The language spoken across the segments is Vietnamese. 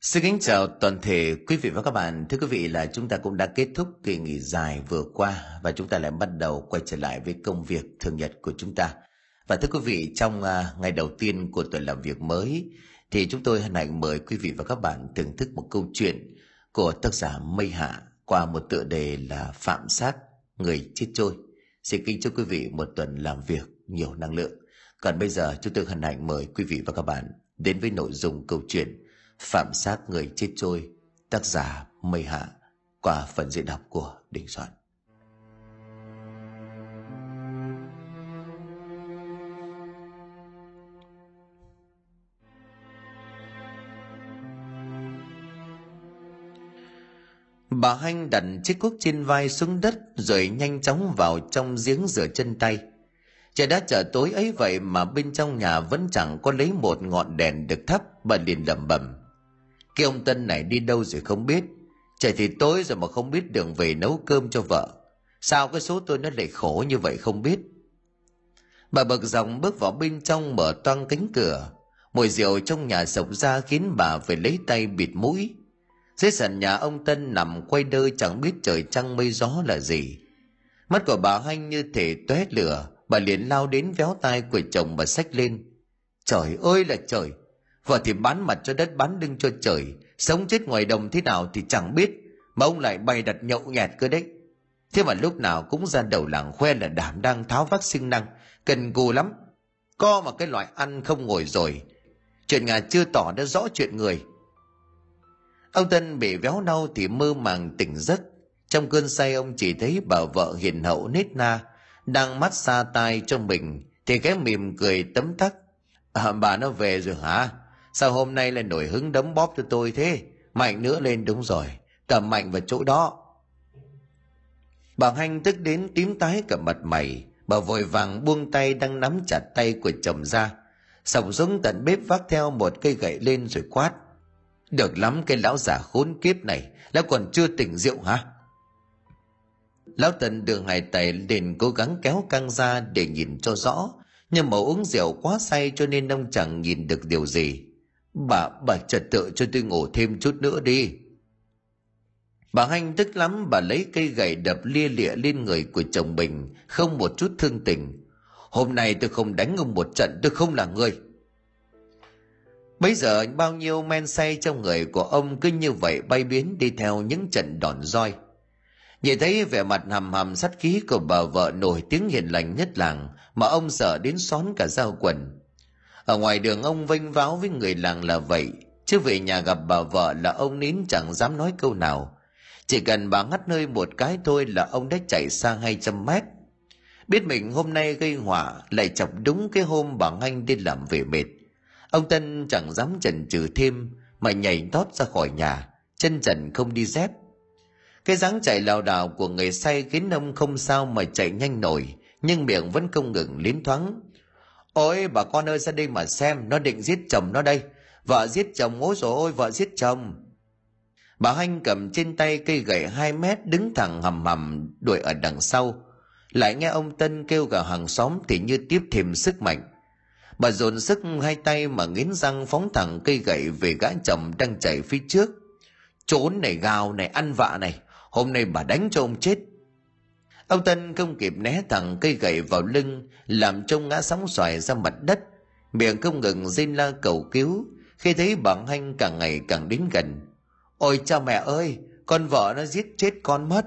Xin kính chào toàn thể quý vị và các bạn. Thưa quý vị là chúng ta cũng đã kết thúc kỳ nghỉ dài vừa qua và chúng ta lại bắt đầu quay trở lại với công việc thường nhật của chúng ta. Và thưa quý vị, trong à, ngày đầu tiên của tuần làm việc mới thì chúng tôi hân hạnh mời quý vị và các bạn thưởng thức một câu chuyện của tác giả Mây Hạ qua một tựa đề là Phạm sát người chết trôi. Xin kính chúc quý vị một tuần làm việc nhiều năng lượng. Còn bây giờ chúng tôi hân hạnh mời quý vị và các bạn đến với nội dung câu chuyện Phạm sát người chết trôi Tác giả Mây Hạ Qua phần diễn đọc của Đình Soạn Bà Hanh đặt chiếc cuốc trên vai xuống đất rồi nhanh chóng vào trong giếng rửa chân tay. Trời đã trở tối ấy vậy mà bên trong nhà vẫn chẳng có lấy một ngọn đèn được thắp, bà liền lẩm bẩm. Cái ông Tân này đi đâu rồi không biết. Trời thì tối rồi mà không biết đường về nấu cơm cho vợ. Sao cái số tôi nó lại khổ như vậy không biết. Bà bực dòng bước vào bên trong mở toang cánh cửa. Mùi rượu trong nhà sộc ra khiến bà phải lấy tay bịt mũi. Dưới sàn nhà ông Tân nằm quay đơ chẳng biết trời trăng mây gió là gì. Mắt của bà Hanh như thể tóe lửa, bà liền lao đến véo tay của chồng và xách lên. Trời ơi là trời, vợ thì bán mặt cho đất bán lưng cho trời sống chết ngoài đồng thế nào thì chẳng biết mà ông lại bày đặt nhậu nhẹt cơ đấy. Thế mà lúc nào cũng ra đầu làng khoe là đảm đang tháo vác sinh năng cần cù lắm. Co mà cái loại ăn không ngồi rồi chuyện nhà chưa tỏ đã rõ chuyện người. Ông tân bị véo đau thì mơ màng tỉnh giấc. Trong cơn say ông chỉ thấy bà vợ hiền hậu nết na đang mắt xa tai cho mình thì cái mỉm cười tấm tắc. À, bà nó về rồi hả? Sao hôm nay lại nổi hứng đấm bóp cho tôi thế? Mạnh nữa lên đúng rồi. tầm mạnh vào chỗ đó. Bà Hanh tức đến tím tái cả mặt mày. Bà vội vàng buông tay đang nắm chặt tay của chồng ra. Sọc xuống tận bếp vác theo một cây gậy lên rồi quát. Được lắm, cái lão giả khốn kiếp này. Lão còn chưa tỉnh rượu hả? Lão Tần đường hải tay liền cố gắng kéo căng ra để nhìn cho rõ. Nhưng mà uống rượu quá say cho nên ông chẳng nhìn được điều gì. Bà, bà trật tự cho tôi ngủ thêm chút nữa đi. Bà Hanh tức lắm, bà lấy cây gậy đập lia lịa lên người của chồng mình, không một chút thương tình. Hôm nay tôi không đánh ông một trận, tôi không là người. Bây giờ bao nhiêu men say trong người của ông cứ như vậy bay biến đi theo những trận đòn roi. Nhìn thấy vẻ mặt hầm hầm sắt khí của bà vợ nổi tiếng hiền lành nhất làng mà ông sợ đến xón cả dao quần. Ở ngoài đường ông vênh váo với người làng là vậy, chứ về nhà gặp bà vợ là ông nín chẳng dám nói câu nào. Chỉ cần bà ngắt nơi một cái thôi là ông đã chạy xa hai trăm mét. Biết mình hôm nay gây họa lại chọc đúng cái hôm bà Anh đi làm về mệt. Ông Tân chẳng dám chần chừ thêm mà nhảy tót ra khỏi nhà, chân trần không đi dép. Cái dáng chạy lảo đảo của người say khiến ông không sao mà chạy nhanh nổi, nhưng miệng vẫn không ngừng liến thoáng. Ôi bà con ơi ra đây mà xem Nó định giết chồng nó đây Vợ giết chồng ôi rồi ôi vợ giết chồng Bà Hanh cầm trên tay cây gậy 2 mét đứng thẳng hầm hầm đuổi ở đằng sau. Lại nghe ông Tân kêu cả hàng xóm thì như tiếp thêm sức mạnh. Bà dồn sức hai tay mà nghiến răng phóng thẳng cây gậy về gã chồng đang chạy phía trước. Trốn này gào này ăn vạ này, hôm nay bà đánh cho ông chết. Ông Tân không kịp né thẳng cây gậy vào lưng, làm trông ngã sóng xoài ra mặt đất. Miệng không ngừng rên la cầu cứu, khi thấy bà Hanh càng ngày càng đến gần. Ôi cha mẹ ơi, con vợ nó giết chết con mất.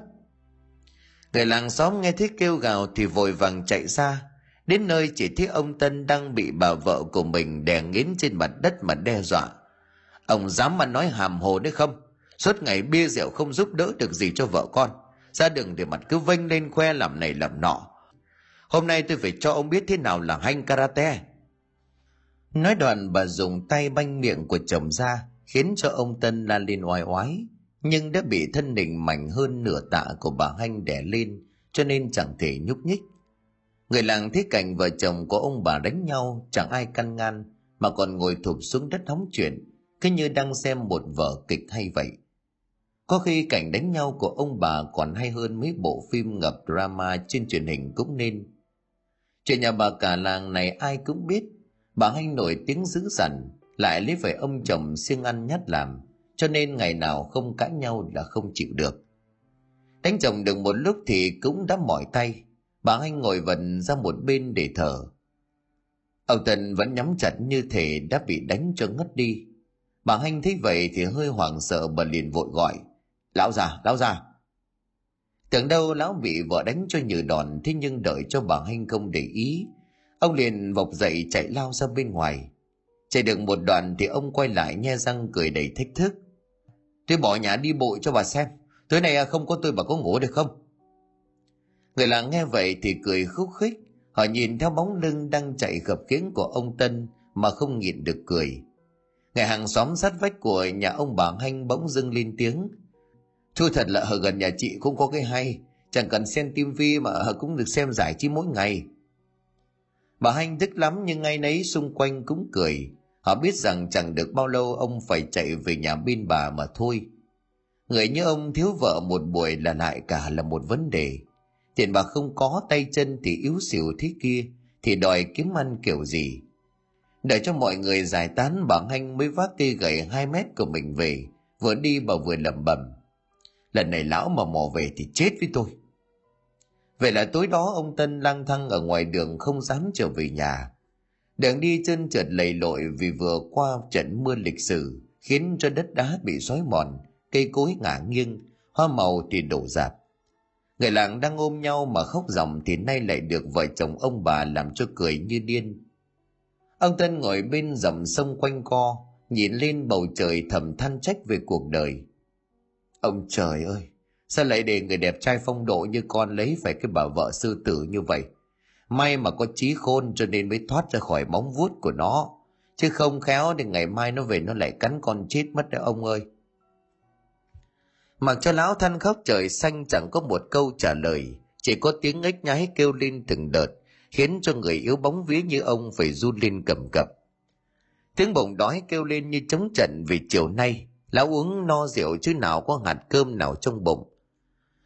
Người làng xóm nghe thấy kêu gào thì vội vàng chạy ra. Đến nơi chỉ thấy ông Tân đang bị bà vợ của mình đè nghiến trên mặt đất mà đe dọa. Ông dám mà nói hàm hồ đấy không? Suốt ngày bia rượu không giúp đỡ được gì cho vợ con ra đường để mặt cứ vênh lên khoe làm này làm nọ. Hôm nay tôi phải cho ông biết thế nào là hanh karate. Nói đoạn, bà dùng tay banh miệng của chồng ra, khiến cho ông tân la lên oai oái, nhưng đã bị thân đình mảnh hơn nửa tạ của bà hanh đè lên, cho nên chẳng thể nhúc nhích. Người làng thấy cảnh vợ chồng của ông bà đánh nhau, chẳng ai căn ngăn, mà còn ngồi thụp xuống đất hóng chuyện, cứ như đang xem một vở kịch hay vậy có khi cảnh đánh nhau của ông bà còn hay hơn mấy bộ phim ngập drama trên truyền hình cũng nên. Chuyện nhà bà cả làng này ai cũng biết, bà hay nổi tiếng dữ dằn, lại lấy phải ông chồng siêng ăn nhát làm, cho nên ngày nào không cãi nhau là không chịu được. Đánh chồng được một lúc thì cũng đã mỏi tay. Bà hay ngồi vần ra một bên để thở. Ông Tần vẫn nhắm chặt như thể đã bị đánh cho ngất đi. Bà hanh thấy vậy thì hơi hoảng sợ bà liền vội gọi lão già lão già. Tưởng đâu lão bị vợ đánh cho nhừ đòn, thế nhưng đợi cho bà hinh không để ý, ông liền vọc dậy chạy lao ra bên ngoài. Chạy được một đoạn thì ông quay lại nhe răng cười đầy thách thức. Tôi bỏ nhà đi bộ cho bà xem, tối nay không có tôi bà có ngủ được không? Người làng nghe vậy thì cười khúc khích, họ nhìn theo bóng lưng đang chạy khập khiễng của ông tân mà không nhịn được cười. Ngày hàng xóm sát vách của nhà ông bà hanh bỗng dưng lên tiếng thôi thật là ở gần nhà chị cũng có cái hay. Chẳng cần xem tivi mà cũng được xem giải trí mỗi ngày. Bà hanh tức lắm nhưng ngay nấy xung quanh cũng cười. Họ biết rằng chẳng được bao lâu ông phải chạy về nhà bên bà mà thôi. Người như ông thiếu vợ một buổi là lại cả là một vấn đề. Tiền bà không có tay chân thì yếu xỉu thế kia, thì đòi kiếm ăn kiểu gì? Để cho mọi người giải tán, bà hanh mới vác cây gậy hai mét của mình về. Vừa đi bà vừa lẩm bẩm lần này lão mà mò về thì chết với tôi. Vậy là tối đó ông tân lang thang ở ngoài đường không dám trở về nhà. Đường đi chân trượt lầy lội vì vừa qua trận mưa lịch sử, khiến cho đất đá bị xói mòn, cây cối ngả nghiêng, hoa màu thì đổ rạp người làng đang ôm nhau mà khóc ròng thì nay lại được vợ chồng ông bà làm cho cười như điên. Ông tân ngồi bên dòng sông quanh co, nhìn lên bầu trời thầm than trách về cuộc đời ông trời ơi, sao lại để người đẹp trai phong độ như con lấy phải cái bà vợ sư tử như vậy? May mà có trí khôn cho nên mới thoát ra khỏi móng vuốt của nó. Chứ không khéo thì ngày mai nó về nó lại cắn con chết mất đấy ông ơi. Mặc cho lão than khóc trời xanh chẳng có một câu trả lời, chỉ có tiếng ếch nhái kêu lên từng đợt, khiến cho người yếu bóng vía như ông phải run lên cầm cập. Tiếng bụng đói kêu lên như trống trận vì chiều nay lão uống no rượu chứ nào có hạt cơm nào trong bụng.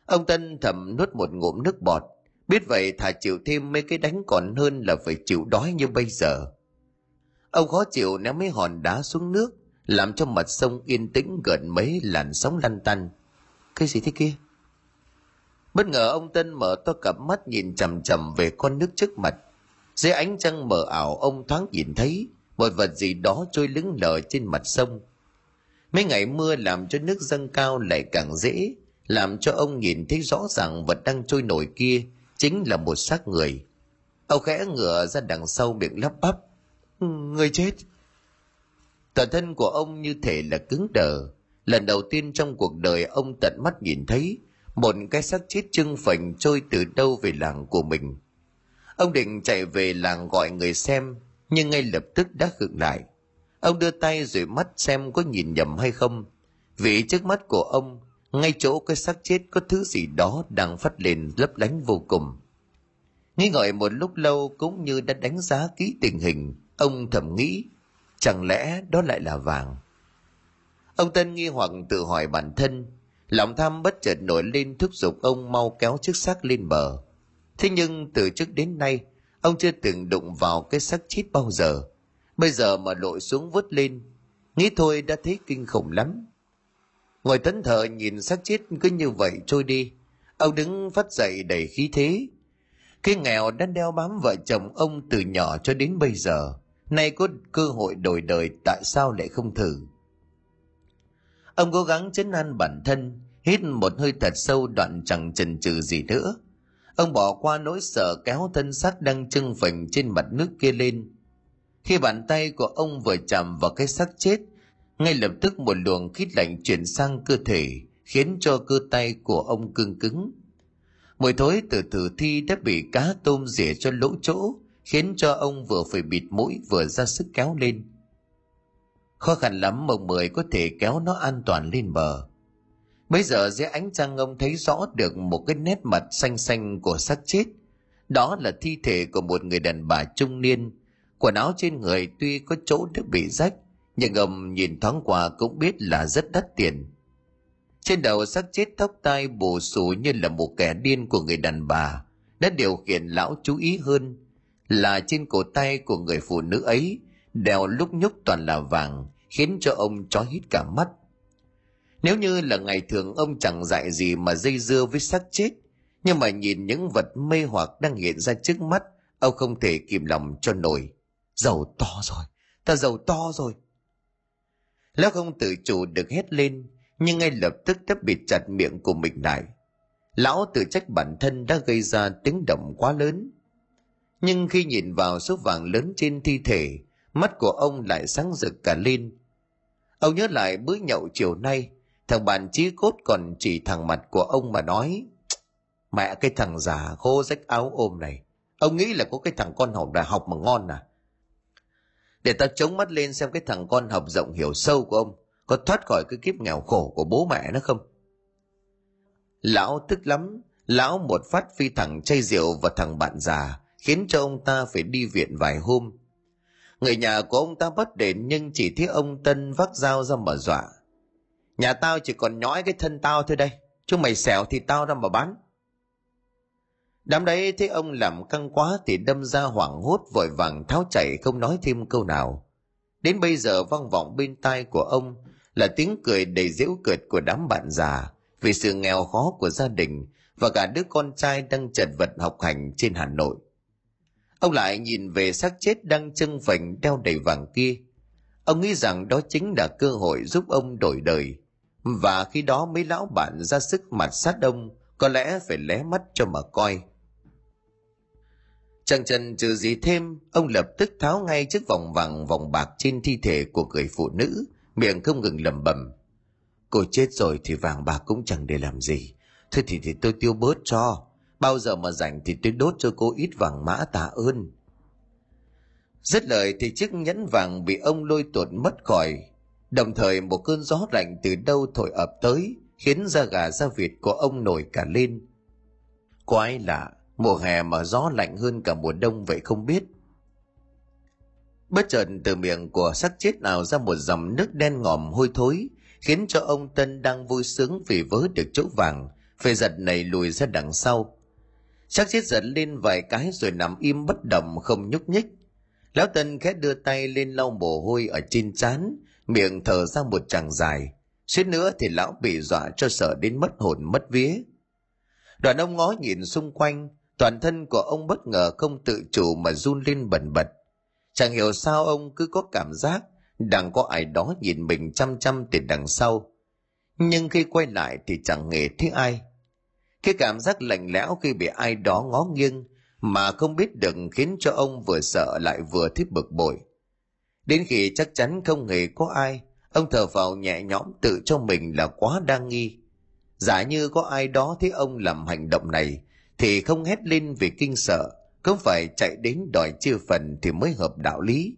Ông tân thầm nuốt một ngụm nước bọt. Biết vậy thà chịu thêm mấy cái đánh còn hơn là phải chịu đói như bây giờ. Ông khó chịu ném mấy hòn đá xuống nước, làm cho mặt sông yên tĩnh gần mấy làn sóng lăn tăn. Cái gì thế kia? Bất ngờ ông tân mở to cặp mắt nhìn chằm chằm về con nước trước mặt. Dưới ánh trăng mờ ảo, ông thoáng nhìn thấy một vật gì đó trôi lững lờ trên mặt sông mấy ngày mưa làm cho nước dâng cao lại càng dễ, làm cho ông nhìn thấy rõ ràng vật đang trôi nổi kia chính là một xác người. Ông khẽ ngửa ra đằng sau miệng lắp bắp, người chết. Toàn thân của ông như thể là cứng đờ. Lần đầu tiên trong cuộc đời ông tận mắt nhìn thấy một cái xác chết trưng phành trôi từ đâu về làng của mình. Ông định chạy về làng gọi người xem, nhưng ngay lập tức đã khựng lại ông đưa tay rồi mắt xem có nhìn nhầm hay không. Vì trước mắt của ông, ngay chỗ cái xác chết có thứ gì đó đang phát lên lấp lánh vô cùng. Nghĩ ngợi một lúc lâu cũng như đã đánh giá kỹ tình hình, ông thầm nghĩ, chẳng lẽ đó lại là vàng? Ông tân nghi hoặc tự hỏi bản thân, lòng tham bất chợt nổi lên thúc giục ông mau kéo chiếc xác lên bờ. Thế nhưng từ trước đến nay, ông chưa từng đụng vào cái xác chết bao giờ bây giờ mà lội xuống vớt lên, nghĩ thôi đã thấy kinh khủng lắm. Ngồi tấn thờ nhìn xác chết cứ như vậy trôi đi. Ông đứng phát dậy đầy khí thế. Cái nghèo đã đeo bám vợ chồng ông từ nhỏ cho đến bây giờ. Nay có cơ hội đổi đời, tại sao lại không thử? Ông cố gắng chấn an bản thân, hít một hơi thật sâu đoạn chẳng chần chừ gì nữa. Ông bỏ qua nỗi sợ kéo thân xác đang trưng phình trên mặt nước kia lên khi bàn tay của ông vừa chạm vào cái xác chết, ngay lập tức một luồng khí lạnh chuyển sang cơ thể, khiến cho cơ tay của ông cứng cứng. Mùi thối từ tử thi đã bị cá tôm rỉa cho lỗ chỗ, khiến cho ông vừa phải bịt mũi vừa ra sức kéo lên. Khó khăn lắm mộng mười có thể kéo nó an toàn lên bờ. Bây giờ dưới ánh trăng ông thấy rõ được một cái nét mặt xanh xanh của xác chết. Đó là thi thể của một người đàn bà trung niên quần áo trên người tuy có chỗ đã bị rách nhưng ông nhìn thoáng qua cũng biết là rất đắt tiền trên đầu xác chết tóc tai bù xù như là một kẻ điên của người đàn bà đã điều khiển lão chú ý hơn là trên cổ tay của người phụ nữ ấy đeo lúc nhúc toàn là vàng khiến cho ông chói hít cả mắt Nếu như là ngày thường ông chẳng dạy gì mà dây dưa với xác chết, nhưng mà nhìn những vật mê hoặc đang hiện ra trước mắt, ông không thể kìm lòng cho nổi. Giàu to rồi, ta giàu to rồi. Lão không tự chủ được hét lên, nhưng ngay lập tức đã bịt chặt miệng của mình lại. Lão tự trách bản thân đã gây ra tiếng động quá lớn. Nhưng khi nhìn vào số vàng lớn trên thi thể, mắt của ông lại sáng rực cả lên. Ông nhớ lại bữa nhậu chiều nay, thằng bạn chí cốt còn chỉ thằng mặt của ông mà nói mẹ cái thằng già khô rách áo ôm này ông nghĩ là có cái thằng con học đại học mà ngon à để ta chống mắt lên xem cái thằng con học rộng hiểu sâu của ông có thoát khỏi cái kiếp nghèo khổ của bố mẹ nó không lão tức lắm, lão một phát phi thẳng chay rượu vào thằng bạn già, khiến cho ông ta phải đi viện vài hôm người nhà của ông ta bất đền nhưng chỉ thấy ông tân vác dao ra mở dọa Nhà tao chỉ còn nhõi cái thân tao thôi đây. Chúng mày xẻo thì tao ra mà bán. Đám đấy thấy ông làm căng quá thì đâm ra hoảng hốt, vội vàng tháo chạy, không nói thêm câu nào. Đến bây giờ vang vọng bên tai của ông là tiếng cười đầy giễu cợt của đám bạn già, vì sự nghèo khó của gia đình và cả đứa con trai đang chật vật học hành trên Hà Nội. Ông lại nhìn về xác chết đang chân phành đeo đầy vàng kia. Ông nghĩ rằng đó chính là cơ hội giúp ông đổi đời và khi đó mấy lão bạn ra sức mặt sát ông, có lẽ phải lé mắt cho mà coi chẳng chần trừ gì thêm ông lập tức tháo ngay chiếc vòng vàng vòng bạc trên thi thể của người phụ nữ miệng không ngừng lẩm bẩm. Cô chết rồi thì vàng bạc cũng chẳng để làm gì. Thôi thì thì tôi tiêu bớt cho. Bao giờ mà rảnh thì tôi đốt cho cô ít vàng mã tạ ơn. Dứt lời thì chiếc nhẫn vàng bị ông lôi tuột mất khỏi. Đồng thời một cơn gió lạnh từ đâu thổi ập tới, khiến da gà da vịt của ông nổi cả lên. Quái lạ, mùa hè mà gió lạnh hơn cả mùa đông vậy không biết. Bất chợt từ miệng của xác chết nào ra một dòng nước đen ngòm hôi thối, khiến cho ông Tân đang vui sướng vì vớ được chỗ vàng, phải giật này lùi ra đằng sau. Xác chết giật lên vài cái rồi nằm im bất động không nhúc nhích. Lão Tân khẽ đưa tay lên lau mồ hôi ở trên trán, miệng thở ra một chàng dài suýt nữa thì lão bị dọa cho sợ đến mất hồn mất vía đoàn ông ngó nhìn xung quanh toàn thân của ông bất ngờ không tự chủ mà run lên bần bật. Chẳng hiểu sao ông cứ có cảm giác đang có ai đó nhìn mình chăm chăm từ đằng sau. Nhưng khi quay lại thì chẳng hề thấy ai. Cái cảm giác lạnh lẽo khi bị ai đó ngó nghiêng mà không biết đừng khiến cho ông vừa sợ lại vừa thích bực bội. Đến khi chắc chắn không hề có ai, ông thở vào nhẹ nhõm tự cho mình là quá đa nghi. Giả như có ai đó thấy ông làm hành động này, thì không hét lên vì kinh sợ, không phải chạy đến đòi chia phần thì mới hợp đạo lý.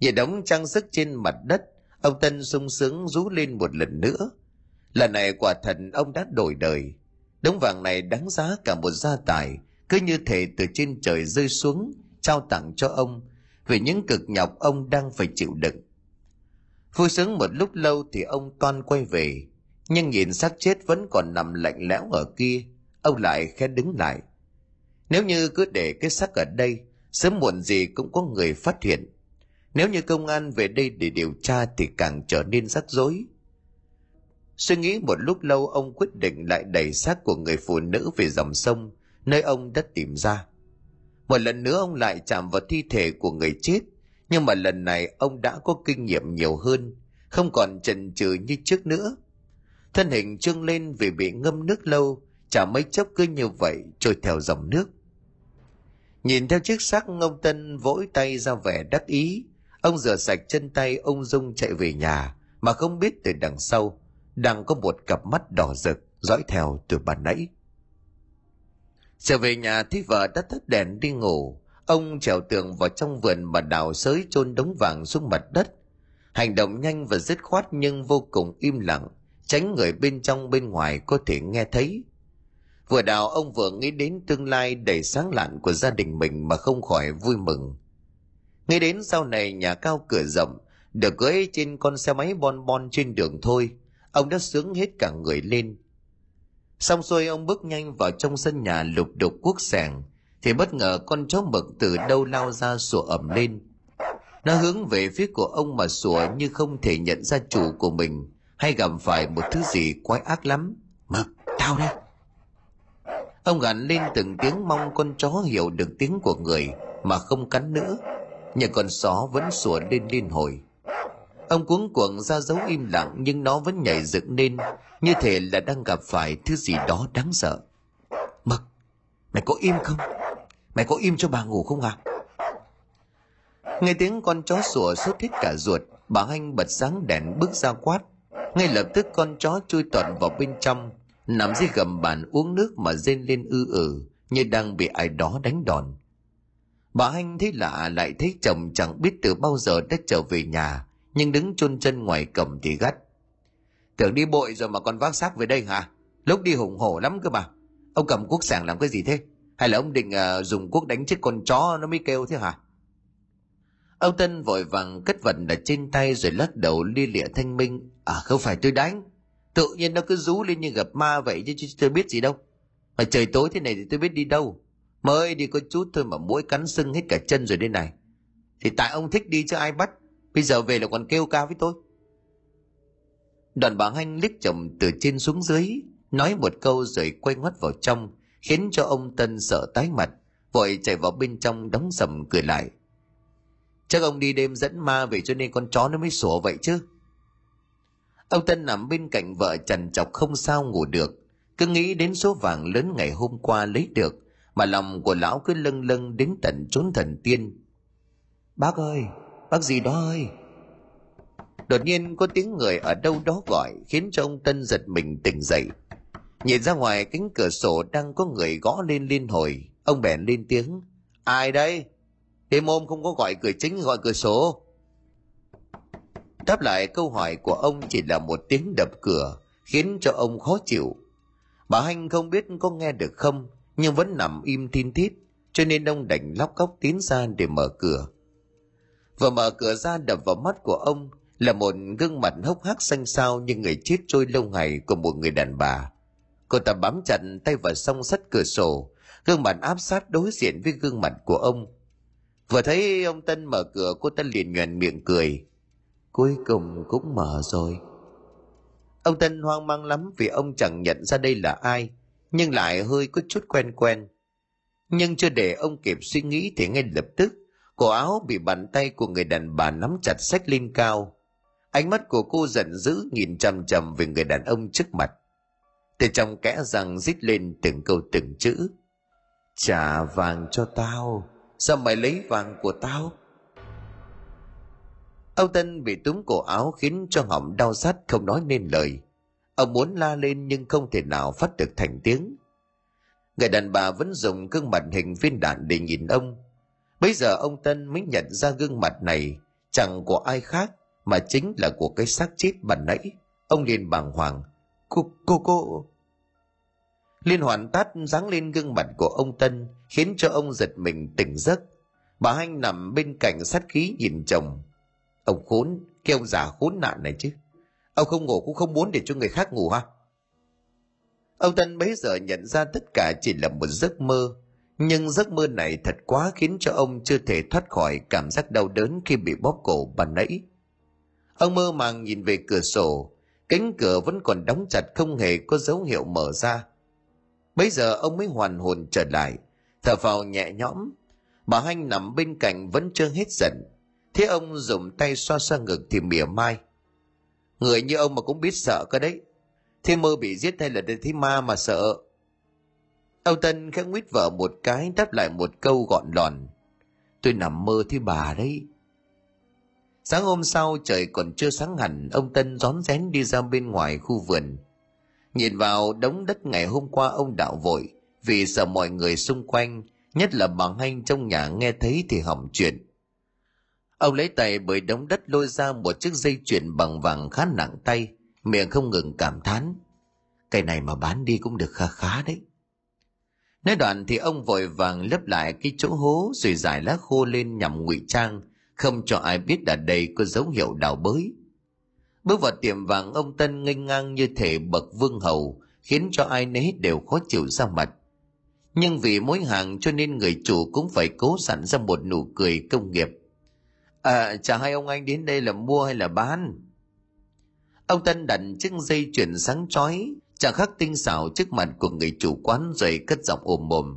Nhìn đống trang sức trên mặt đất, ông Tân sung sướng rú lên một lần nữa. Lần này quả thật ông đã đổi đời. Đống vàng này đáng giá cả một gia tài, cứ như thể từ trên trời rơi xuống, trao tặng cho ông, về những cực nhọc ông đang phải chịu đựng. Vui sướng một lúc lâu thì ông toan quay về, nhưng nhìn xác chết vẫn còn nằm lạnh lẽo ở kia, ông lại khẽ đứng lại. Nếu như cứ để cái xác ở đây, sớm muộn gì cũng có người phát hiện. Nếu như công an về đây để điều tra thì càng trở nên rắc rối. Suy nghĩ một lúc lâu ông quyết định lại đẩy xác của người phụ nữ về dòng sông, nơi ông đã tìm ra. Một lần nữa ông lại chạm vào thi thể của người chết, nhưng mà lần này ông đã có kinh nghiệm nhiều hơn, không còn chần chừ như trước nữa. Thân hình trương lên vì bị ngâm nước lâu, chả mấy chốc cứ như vậy trôi theo dòng nước. Nhìn theo chiếc xác ông Tân vỗi tay ra vẻ đắc ý, ông rửa sạch chân tay ông Dung chạy về nhà, mà không biết từ đằng sau, đang có một cặp mắt đỏ rực dõi theo từ bàn nãy. Trở về nhà thấy vợ đã tắt đèn đi ngủ, ông trèo tường vào trong vườn mà đào sới chôn đống vàng xuống mặt đất. Hành động nhanh và dứt khoát nhưng vô cùng im lặng, tránh người bên trong bên ngoài có thể nghe thấy. Vừa đào ông vừa nghĩ đến tương lai đầy sáng lạn của gia đình mình mà không khỏi vui mừng. Nghĩ đến sau này nhà cao cửa rộng, được cưỡi trên con xe máy bon bon trên đường thôi, ông đã sướng hết cả người lên – Xong xuôi ông bước nhanh vào trong sân nhà lục đục cuốc sàng, thì bất ngờ con chó mực từ đâu lao ra sủa ẩm lên. Nó hướng về phía của ông mà sủa như không thể nhận ra chủ của mình, hay gặp phải một thứ gì quái ác lắm mực tao đây ông gằn lên từng tiếng mong con chó hiểu được tiếng của người mà không cắn nữa. Nhưng con só vẫn sủa lên liên hồi. Ông cuống cuồng ra dấu im lặng nhưng nó vẫn nhảy dựng lên, như thể là đang gặp phải thứ gì đó đáng sợ. Mực, mày có im không? Mày có im cho bà ngủ không à nghe tiếng con chó sủa sốt hết cả ruột, bà anh bật sáng đèn bước ra quát. Ngay lập tức con chó chui tuần vào bên trong nằm dưới gầm bàn uống nước mà rên lên ư ử như đang bị ai đó đánh đòn. Bà anh thấy lạ lại thấy chồng chẳng biết từ bao giờ đã trở về nhà nhưng đứng chôn chân ngoài cổng thì gắt. Tưởng đi bội rồi mà còn vác xác về đây hả? Lúc đi hùng hổ lắm cơ mà. Ông cầm cuốc sàng làm cái gì thế? Hay là ông định uh, dùng cuốc đánh chết con chó nó mới kêu thế hả? Ông tân vội vàng cất vật ở trên tay rồi lắc đầu lia lịa thanh minh. À không phải tôi đánh tự nhiên nó cứ rú lên như gặp ma vậy chứ, tôi biết gì đâu. Mà trời tối thế này thì tôi biết đi đâu. Mới đi có chút thôi mà mũi cắn sưng hết cả chân rồi đây này. Thì tại ông thích đi chứ ai bắt. Bây giờ về là còn kêu ca với tôi. Đoàn bà hanh liếc chồng từ trên xuống dưới nói một câu rồi quay ngoắt vào trong khiến cho ông tân sợ tái mặt vội chạy vào bên trong đóng sầm cười lại. Chắc ông đi đêm dẫn ma về cho nên con chó nó mới sủa vậy chứ ông tân nằm bên cạnh vợ trần chọc không sao ngủ được. Cứ nghĩ đến số vàng lớn ngày hôm qua lấy được, mà lòng của lão cứ lâng lâng đến tận chốn thần tiên. Bác ơi, bác gì đó ơi? Đột nhiên có tiếng người ở đâu đó gọi, khiến cho ông tân giật mình tỉnh dậy. Nhìn ra ngoài cánh cửa sổ đang có người gõ lên liên hồi. Ông bèn lên tiếng, ai đây? Đêm hôm không có gọi cửa chính, gọi cửa sổ đáp lại câu hỏi của ông chỉ là một tiếng đập cửa, khiến cho ông khó chịu. Bà hanh không biết có nghe được không, nhưng vẫn nằm im tin thít, cho nên ông đành lóc góc tiến ra để mở cửa. Vừa mở cửa ra đập vào mắt của ông là một gương mặt hốc hác xanh xao như người chết trôi lâu ngày của một người đàn bà. Cô ta bám chặt tay vào song sắt cửa sổ, gương mặt áp sát đối diện với gương mặt của ông. Vừa thấy ông tân mở cửa, cô ta liền nhoèn miệng cười cuối cùng cũng mở rồi. Ông tân hoang mang lắm vì ông chẳng nhận ra đây là ai, nhưng lại hơi có chút quen quen. Nhưng chưa để ông kịp suy nghĩ thì ngay lập tức, cổ áo bị bàn tay của người đàn bà nắm chặt sách lên cao. Ánh mắt của cô giận dữ nhìn chằm chằm về người đàn ông trước mặt. Từ trong kẽ răng rít lên từng câu từng chữ. Trả vàng cho tao, sao mày lấy vàng của tao? Ông Tân bị túm cổ áo khiến cho họng đau sắt không nói nên lời. Ông muốn la lên nhưng không thể nào phát được thành tiếng. Người đàn bà vẫn dùng gương mặt hình viên đạn để nhìn ông. Bây giờ ông Tân mới nhận ra gương mặt này chẳng của ai khác mà chính là của cái xác chết bàn nãy. Ông liền bàng hoàng. Cô, cô, cô... Liên hoàn tát giáng lên gương mặt của ông Tân khiến cho ông giật mình tỉnh giấc. Bà Hanh nằm bên cạnh sát khí nhìn chồng Ông khốn, cái ông già khốn nạn này chứ. Ông không ngủ cũng không muốn để cho người khác ngủ ha. Ông Tân bấy giờ nhận ra tất cả chỉ là một giấc mơ. Nhưng giấc mơ này thật quá khiến cho ông chưa thể thoát khỏi cảm giác đau đớn khi bị bóp cổ ban nãy. Ông mơ màng nhìn về cửa sổ, cánh cửa vẫn còn đóng chặt không hề có dấu hiệu mở ra. Bây giờ ông mới hoàn hồn trở lại, thở vào nhẹ nhõm. Bà Hanh nằm bên cạnh vẫn chưa hết giận, Thế ông dùng tay xoa xoa ngực thì mỉa mai. Người như ông mà cũng biết sợ cơ đấy. Thế mơ bị giết hay là thấy ma mà sợ. Âu Tân khẽ nguyết vợ một cái đáp lại một câu gọn lòn. Tôi nằm mơ thấy bà đấy. Sáng hôm sau trời còn chưa sáng hẳn, ông Tân rón rén đi ra bên ngoài khu vườn. Nhìn vào đống đất ngày hôm qua ông đạo vội, vì sợ mọi người xung quanh, nhất là bà Hanh trong nhà nghe thấy thì hỏng chuyện. Ông lấy tay bởi đống đất lôi ra một chiếc dây chuyền bằng vàng khá nặng tay, miệng không ngừng cảm thán. Cái này mà bán đi cũng được khá khá đấy. Nói đoạn thì ông vội vàng lấp lại cái chỗ hố rồi giải lá khô lên nhằm ngụy trang, không cho ai biết đã đây có dấu hiệu đào bới. Bước vào tiệm vàng ông Tân nghênh ngang như thể bậc vương hầu, khiến cho ai nấy đều khó chịu ra mặt. Nhưng vì mối hàng cho nên người chủ cũng phải cố sẵn ra một nụ cười công nghiệp – À, chả hai ông anh đến đây là mua hay là bán? Ông Tân đặt chiếc dây chuyển sáng chói, chẳng khắc tinh xảo trước mặt của người chủ quán rồi cất giọng ồm mồm.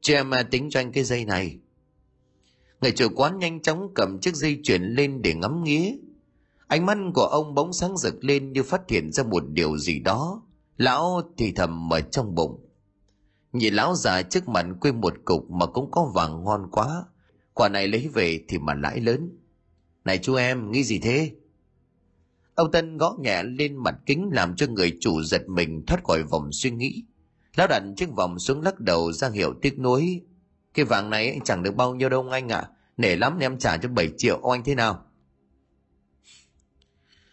Cho em à, tính cho anh cái dây này. Người chủ quán nhanh chóng cầm chiếc dây chuyển lên để ngắm nghía. Ánh mắt của ông bóng sáng rực lên như phát hiện ra một điều gì đó. Lão thì thầm ở trong bụng. Nhìn lão già trước mặt quên một cục mà cũng có vàng ngon quá. Quả này lấy về thì mà lãi lớn. Này chú em, nghĩ gì thế? Ông Tân gõ nhẹ lên mặt kính làm cho người chủ giật mình thoát khỏi vòng suy nghĩ. Lão đặt chiếc vòng xuống lắc đầu ra hiệu tiếc nuối. Cái vàng này anh chẳng được bao nhiêu đâu anh ạ. À. Nể lắm em trả cho 7 triệu ông anh thế nào?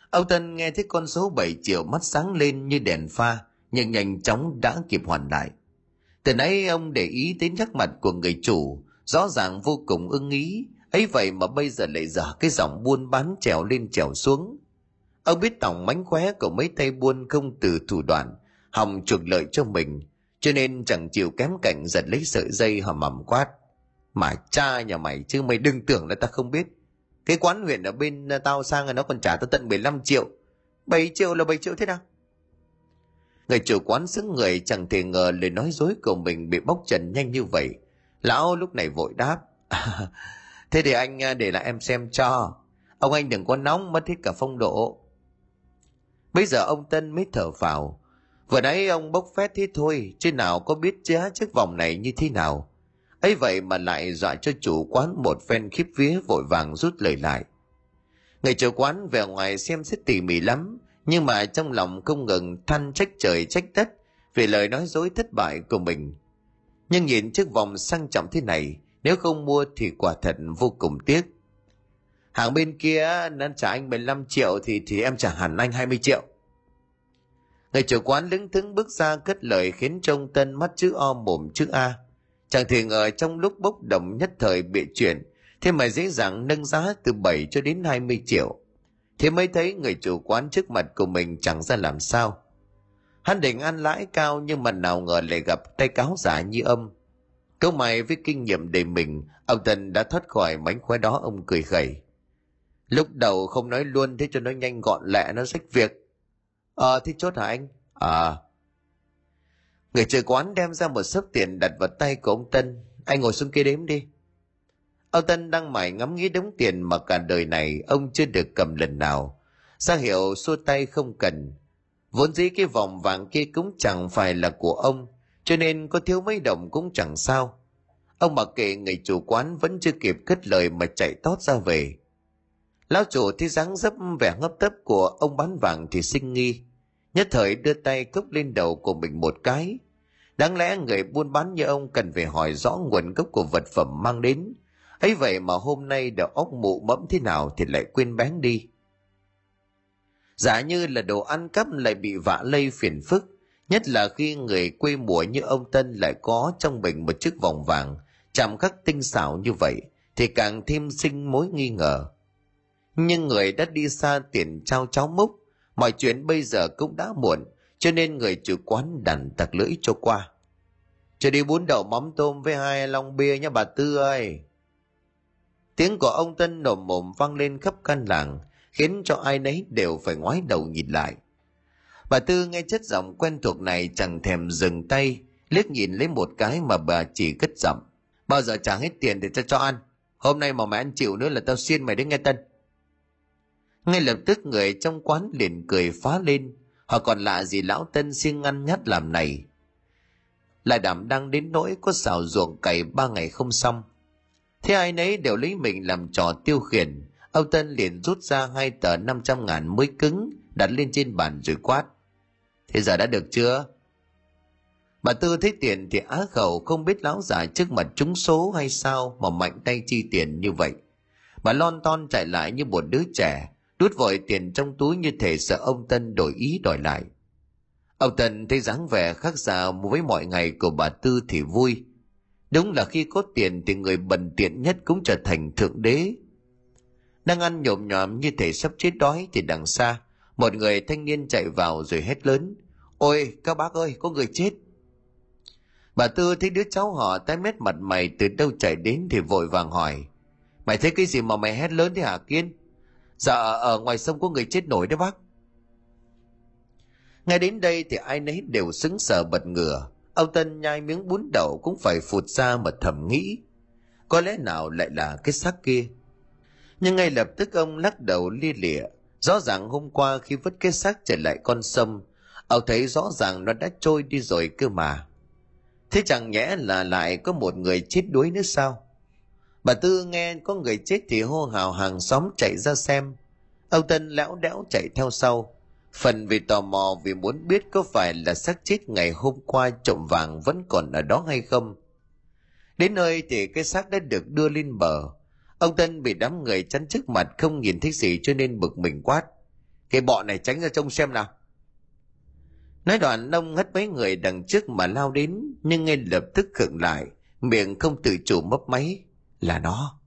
Ông Tân nghe thấy con số 7 triệu mắt sáng lên như đèn pha, nhưng nhanh chóng đã kịp hoàn lại. Từ nãy ông để ý đến nhắc mặt của người chủ, rõ ràng vô cùng ưng ý, ấy vậy mà bây giờ lại dở cái giọng buôn bán trèo lên trèo xuống. Ông biết tổng mánh khóe của mấy tay buôn không từ thủ đoạn, hòng chuộc lợi cho mình, cho nên chẳng chịu kém cảnh giật lấy sợi dây hầm mầm quát. Mà cha nhà mày chứ mày đừng tưởng là ta không biết. Cái quán huyện ở bên tao sang là nó còn trả tao tận 15 triệu. 7 triệu là 7 triệu thế nào? Người chủ quán xứng người chẳng thể ngờ lời nói dối của mình bị bóc trần nhanh như vậy. Lão lúc này vội đáp. thế thì anh à, để lại em xem cho. Ông anh đừng có nóng mất hết cả phong độ. Bây giờ ông Tân mới thở vào. Vừa nãy ông bốc phét thế thôi, chứ nào có biết giá chiếc vòng này như thế nào. ấy vậy mà lại dọa cho chủ quán một phen khiếp vía vội vàng rút lời lại. Người chủ quán về ngoài xem xét tỉ mỉ lắm, nhưng mà trong lòng không ngừng than trách trời trách đất vì lời nói dối thất bại của mình. Nhưng nhìn chiếc vòng sang trọng thế này, nếu không mua thì quả thật vô cùng tiếc. Hàng bên kia nên trả anh 15 triệu thì thì em trả hẳn anh 20 triệu. Người chủ quán lững thững bước ra cất lời khiến trông tân mắt chữ O mồm chữ A. Chẳng thể ngờ trong lúc bốc đồng nhất thời bị chuyển, thế mà dễ dàng nâng giá từ 7 cho đến 20 triệu. Thế mới thấy người chủ quán trước mặt của mình chẳng ra làm sao. Hắn định ăn lãi cao nhưng mà nào ngờ lại gặp tay cáo giả như âm. Câu mày với kinh nghiệm đầy mình, ông Tân đã thoát khỏi mánh khóe đó ông cười khẩy. Lúc đầu không nói luôn thế cho nó nhanh gọn lẹ nó rách việc. Ờ thì chốt hả anh? Ờ. Người chơi quán đem ra một sớp tiền đặt vào tay của ông Tân. Anh ngồi xuống kia đếm đi. Ông Tân đang mải ngắm nghĩ đống tiền mà cả đời này ông chưa được cầm lần nào. Ra hiệu xua tay không cần. Vốn dĩ cái vòng vàng kia cũng chẳng phải là của ông, cho nên có thiếu mấy đồng cũng chẳng sao. Ông mặc kệ người chủ quán vẫn chưa kịp cất lời mà chạy tót ra về. Lão chủ thấy dáng dấp vẻ ngấp tấp của ông bán vàng thì sinh nghi. Nhất thời đưa tay cốc lên đầu của mình một cái. Đáng lẽ người buôn bán như ông cần phải hỏi rõ nguồn gốc của vật phẩm mang đến. ấy vậy mà hôm nay đầu óc mụ mẫm thế nào thì lại quên bén đi. Giả như là đồ ăn cắp lại bị vạ lây phiền phức, nhất là khi người quê mùa như ông Tân lại có trong mình một chiếc vòng vàng, chạm khắc tinh xảo như vậy, thì càng thêm sinh mối nghi ngờ. Nhưng người đã đi xa tiền trao cháu múc mọi chuyện bây giờ cũng đã muộn cho nên người chủ quán đành tặc lưỡi cho qua. Cho đi bún đậu mắm tôm với hai lon bia nha bà tư ơi. Tiếng của ông tân nồm mồm vang lên khắp căn làng khiến cho ai nấy đều phải ngoái đầu nhìn lại. Bà tư nghe chất giọng quen thuộc này chẳng thèm dừng tay, liếc nhìn lấy một cái mà bà chỉ cất giọng. Bao giờ trả hết tiền để cho cho ăn? Hôm nay mà mày ăn chịu nữa là tao xiên mày đến nghe tân. Ngay lập tức người trong quán liền cười phá lên. Họ còn lạ gì lão tân siêng ngăn nhát làm này. Lại đảm đang đến nỗi có xào ruộng cày ba ngày không xong. Thế ai nấy đều lấy mình làm trò tiêu khiển ông tân liền rút ra hai tờ năm trăm ngàn mới cứng đặt lên trên bàn rồi quát thế giờ đã được chưa bà tư thấy tiền thì á khẩu, không biết lão già trước mặt trúng số hay sao mà mạnh tay chi tiền như vậy bà lon ton chạy lại như một đứa trẻ, đút vội tiền trong túi như thể sợ ông Tân đổi ý đòi lại. Ông Tân thấy dáng vẻ khác xa với mọi ngày của bà Tư thì vui. Đúng là khi có tiền thì người bần tiện nhất cũng trở thành thượng đế. Đang ăn nhộm nhòm như thể sắp chết đói thì đằng xa, một người thanh niên chạy vào rồi hét lớn. Ôi, các bác ơi, có người chết. Bà Tư thấy đứa cháu họ tái mét mặt mày từ đâu chạy đến thì vội vàng hỏi. Mày thấy cái gì mà mày hét lớn thế hả Kiên? Dạ ở ngoài sông có người chết nổi đấy bác. Ngay đến đây thì ai nấy đều sững sờ bật ngửa. Ông Tân nhai miếng bún đậu cũng phải phụt ra mà thầm nghĩ. Có lẽ nào lại là cái xác kia? Nhưng ngay lập tức ông lắc đầu lia lịa. Rõ ràng hôm qua khi vứt cái xác trở lại con sông, ông thấy rõ ràng nó đã trôi đi rồi cơ mà. Thế chẳng nhẽ là lại có một người chết đuối nữa sao? Bà Tư nghe có người chết thì hô hào hàng xóm chạy ra xem. Ông Tân lão đẽo chạy theo sau. Phần vì tò mò vì muốn biết có phải là xác chết ngày hôm qua trộm vàng vẫn còn ở đó hay không. Đến nơi thì cái xác đã được đưa lên bờ. Ông Tân bị đám người chắn trước mặt không nhìn thấy gì cho nên bực mình quát. Cái bọn này tránh ra trông xem nào. Nói đoạn ông hất mấy người đằng trước mà lao đến nhưng ngay lập tức khựng lại, miệng không tự chủ mấp máy. Là nó.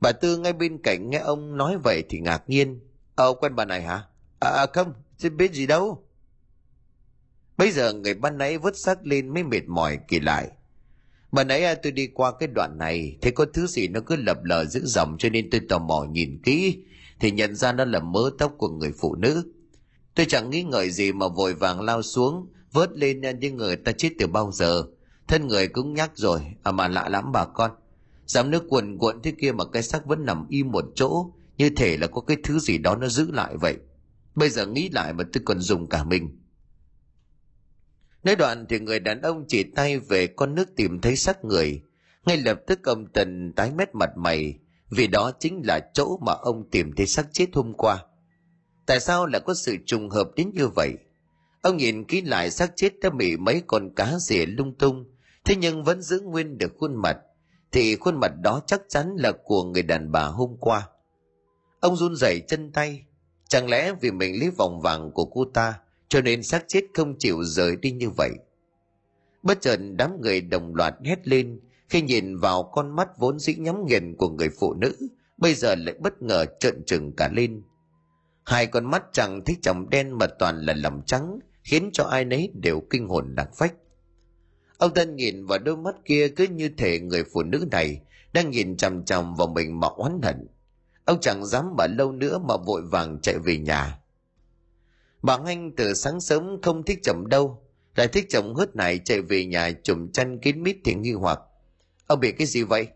Bà Tư ngay bên cạnh nghe ông nói vậy thì ngạc nhiên. Ờ, quen bà này hả? À, à không, chứ biết gì đâu. Bây giờ người ban nãy vứt xác lên mới mệt mỏi kỳ lại. Bà nãy tôi đi qua cái đoạn này, thấy có thứ gì nó cứ lập lờ giữ dòng cho nên tôi tò mò nhìn kỹ, thì nhận ra nó là mớ tóc của người phụ nữ. Tôi chẳng nghĩ ngợi gì mà vội vàng lao xuống, vớt lên như người ta chết từ bao giờ. Thân người cũng nhắc rồi, à mà lạ lắm bà con. Dám nước cuồn cuộn thế kia mà cái xác vẫn nằm im một chỗ, như thể là có cái thứ gì đó nó giữ lại vậy. Bây giờ nghĩ lại mà tôi còn dùng cả mình. Nói đoạn thì người đàn ông chỉ tay về con nước tìm thấy xác người. Ngay lập tức ông Tần tái mét mặt mày, vì đó chính là chỗ mà ông tìm thấy xác chết hôm qua. Tại sao lại có sự trùng hợp đến như vậy? Ông nhìn kỹ lại xác chết đã bị mấy con cá rỉa lung tung, thế nhưng vẫn giữ nguyên được khuôn mặt, thì khuôn mặt đó chắc chắn là của người đàn bà hôm qua. Ông run rẩy chân tay, chẳng lẽ vì mình lấy vòng vàng của cô ta cho nên xác chết không chịu rời đi như vậy. Bất chợt đám người đồng loạt hét lên khi nhìn vào con mắt vốn dĩ nhắm nghiền của người phụ nữ, bây giờ lại bất ngờ trợn trừng cả lên. Hai con mắt chẳng thích chồng đen mà toàn là lòng trắng, khiến cho ai nấy đều kinh hồn lạc phách. Ông Tân nhìn vào đôi mắt kia cứ như thể người phụ nữ này đang nhìn chằm chằm vào mình mà oán hận. Ông chẳng dám ở lâu nữa mà vội vàng chạy về nhà. Bà Anh từ sáng sớm không thích chậm đâu, lại thích chậm hớt này chạy về nhà chùm chăn kín mít thì nghi hoặc. Ông bị cái gì vậy?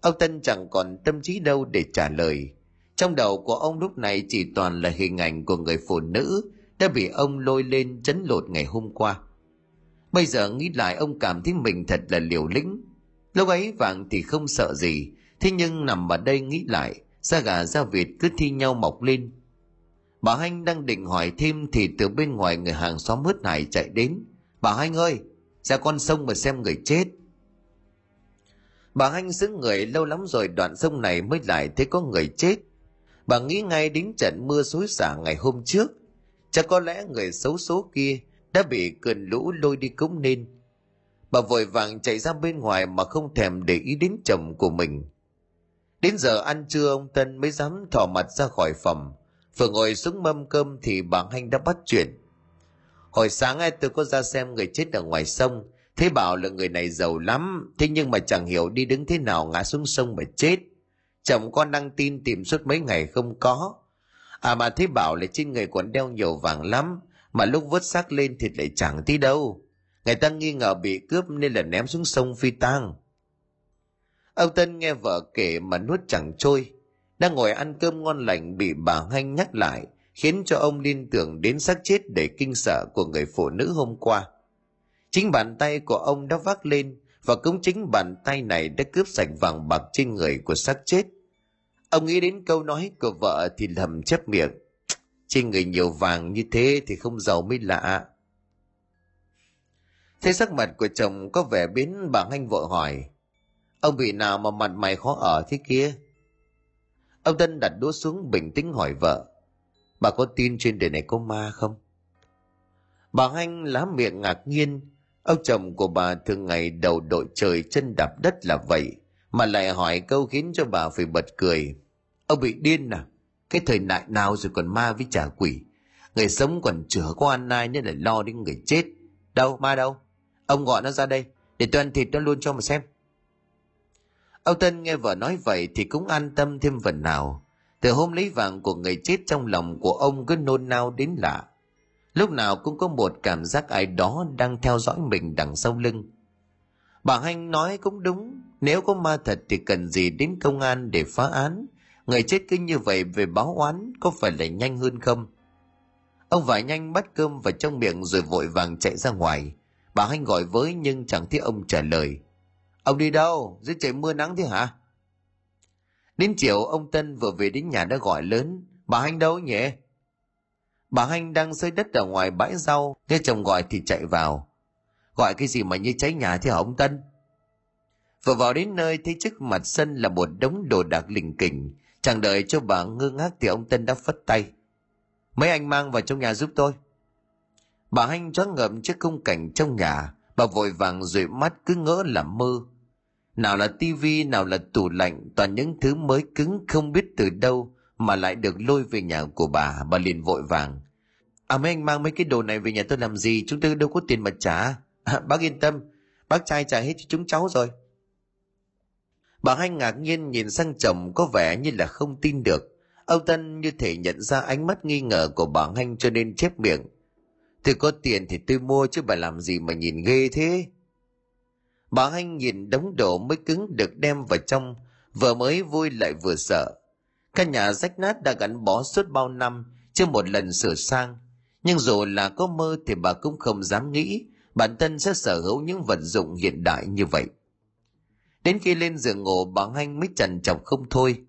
Ông Tân chẳng còn tâm trí đâu để trả lời. Trong đầu của ông lúc này chỉ toàn là hình ảnh của người phụ nữ đã bị ông lôi lên chấn lột ngày hôm qua. Bây giờ nghĩ lại ông cảm thấy mình thật là liều lĩnh. Lúc ấy vàng thì không sợ gì, thế nhưng nằm ở đây nghĩ lại, da gà da vịt cứ thi nhau mọc lên. Bà Hanh đang định hỏi thêm thì từ bên ngoài người hàng xóm hớt hải chạy đến. Bà Hanh ơi, ra con sông mà xem người chết. Bà Hanh giữ người lâu lắm rồi đoạn sông này mới lại thấy có người chết. Bà nghĩ ngay đến trận mưa xối xả ngày hôm trước. Chắc có lẽ người xấu số kia đã bị cơn lũ lôi đi cũng nên. Bà vội vàng chạy ra bên ngoài mà không thèm để ý đến chồng của mình. Đến giờ ăn trưa ông Tân mới dám thò mặt ra khỏi phòng. Vừa ngồi xuống mâm cơm thì bà Hanh đã bắt chuyện. Hồi sáng ấy tôi có ra xem người chết ở ngoài sông. Thế bảo là người này giàu lắm. Thế nhưng mà chẳng hiểu đi đứng thế nào ngã xuống sông mà chết. Chồng con đăng tin tìm suốt mấy ngày không có. À mà thế bảo là trên người còn đeo nhiều vàng lắm. Mà lúc vớt xác lên thì lại chẳng tí đâu. Người ta nghi ngờ bị cướp nên là ném xuống sông phi tang. Ông Tân nghe vợ kể mà nuốt chẳng trôi. Đang ngồi ăn cơm ngon lành bị bà Hanh nhắc lại, khiến cho ông liên tưởng đến xác chết để kinh sợ của người phụ nữ hôm qua. Chính bàn tay của ông đã vác lên, và cũng chính bàn tay này đã cướp sạch vàng bạc trên người của xác chết. Ông nghĩ đến câu nói của vợ thì lầm chấp miệng. Trên người nhiều vàng như thế thì không giàu mới lạ. Thấy sắc mặt của chồng có vẻ biến bà Hanh vội hỏi. Ông bị nào mà mặt mày khó ở thế kia? Ông Tân đặt đũa xuống bình tĩnh hỏi vợ. Bà có tin trên đời này có ma không? Bà Hanh lá miệng ngạc nhiên. Ông chồng của bà thường ngày đầu đội trời chân đạp đất là vậy. Mà lại hỏi câu khiến cho bà phải bật cười. Ông bị điên à? Cái thời đại nào rồi còn ma với trả quỷ? Người sống còn chữa có ăn ai nên lại lo đến người chết. Đâu, ma đâu? Ông gọi nó ra đây, để tôi ăn thịt nó luôn cho mà xem. Ông Tân nghe vợ nói vậy thì cũng an tâm thêm phần nào. Từ hôm lấy vàng của người chết trong lòng của ông cứ nôn nao đến lạ. lúc nào cũng có một cảm giác ai đó đang theo dõi mình đằng sau lưng. Bà hanh nói cũng đúng, nếu có ma thật thì cần gì đến công an để phá án? Người chết cứ như vậy về báo oán có phải là nhanh hơn không? Ông vải nhanh bắt cơm vào trong miệng rồi vội vàng chạy ra ngoài. Bà hanh gọi với nhưng chẳng thấy ông trả lời ông đi đâu? Dưới trời mưa nắng thế hả? Đến chiều, ông tân vừa về đến nhà đã gọi lớn, bà hanh đâu nhỉ? Bà hanh đang xây đất ở ngoài bãi rau, nghe chồng gọi thì chạy vào. Gọi cái gì mà như cháy nhà thế hả ông tân? Vừa vào đến nơi, thấy trước mặt sân là một đống đồ đạc lình kình, chẳng đợi cho bà ngơ ngác thì ông tân đã phất tay. Mấy anh mang vào trong nhà giúp tôi. Bà hanh choáng ngợm trước khung cảnh trong nhà, bà vội vàng dụi mắt cứ ngỡ là mơ nào là tivi nào là tủ lạnh toàn những thứ mới cứng không biết từ đâu mà lại được lôi về nhà của bà. Bà liền vội vàng. À mấy anh mang mấy cái đồ này về nhà tôi làm gì? Chúng tôi đâu có tiền mà trả. À, bác yên tâm. Bác trai trả hết cho chúng cháu rồi. Bà hai ngạc nhiên nhìn sang chồng có vẻ như là không tin được. Âu tân như thể nhận ra ánh mắt nghi ngờ của bà hanh cho nên chép miệng. Thì có tiền thì tôi mua chứ bà làm gì mà nhìn ghê thế? Bà hanh nhìn đống đổ mới cứng được đem vào trong vừa mới vui lại vừa sợ. Căn nhà rách nát đã gắn bó suốt bao năm chưa một lần sửa sang. Nhưng dù là có mơ thì bà cũng không dám nghĩ bản thân sẽ sở hữu những vật dụng hiện đại như vậy. Đến khi lên giường ngủ bà hanh mới trần trọng không thôi.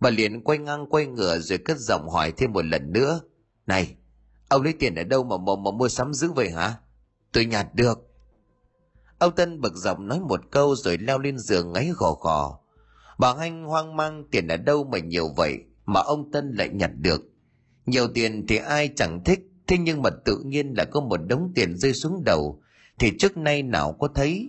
Bà liền quay ngang quay ngửa rồi cất giọng hỏi thêm một lần nữa. Này ông lấy tiền ở đâu mà mà, mà mua sắm dữ vậy hả? Tôi nhặt được ông tân bực giọng nói một câu rồi leo lên giường ngáy gò gò. Bà hanh hoang mang, tiền ở đâu mà nhiều vậy mà ông tân lại nhặt được. Nhiều tiền thì ai chẳng thích, thế nhưng mà tự nhiên là có một đống tiền rơi xuống đầu. Thì trước nay nào có thấy?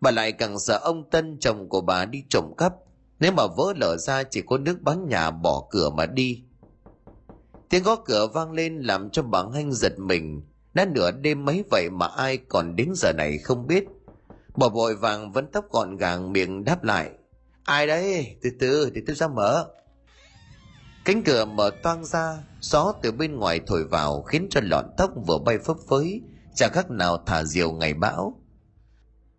Bà lại càng sợ ông tân, chồng của bà đi trộm cắp. Nếu mà vỡ lở ra chỉ có nước bán nhà bỏ cửa mà đi. Tiếng gõ cửa vang lên làm cho bà hanh giật mình đã nửa đêm mấy vậy mà ai còn đến giờ này không biết. Bỏ vội vàng vẫn tóc gọn gàng miệng đáp lại. Ai đấy? Từ từ thì tôi ra mở. Cánh cửa mở toang ra, gió từ bên ngoài thổi vào khiến cho lọn tóc vừa bay phấp phới chả khác nào thả diều ngày bão.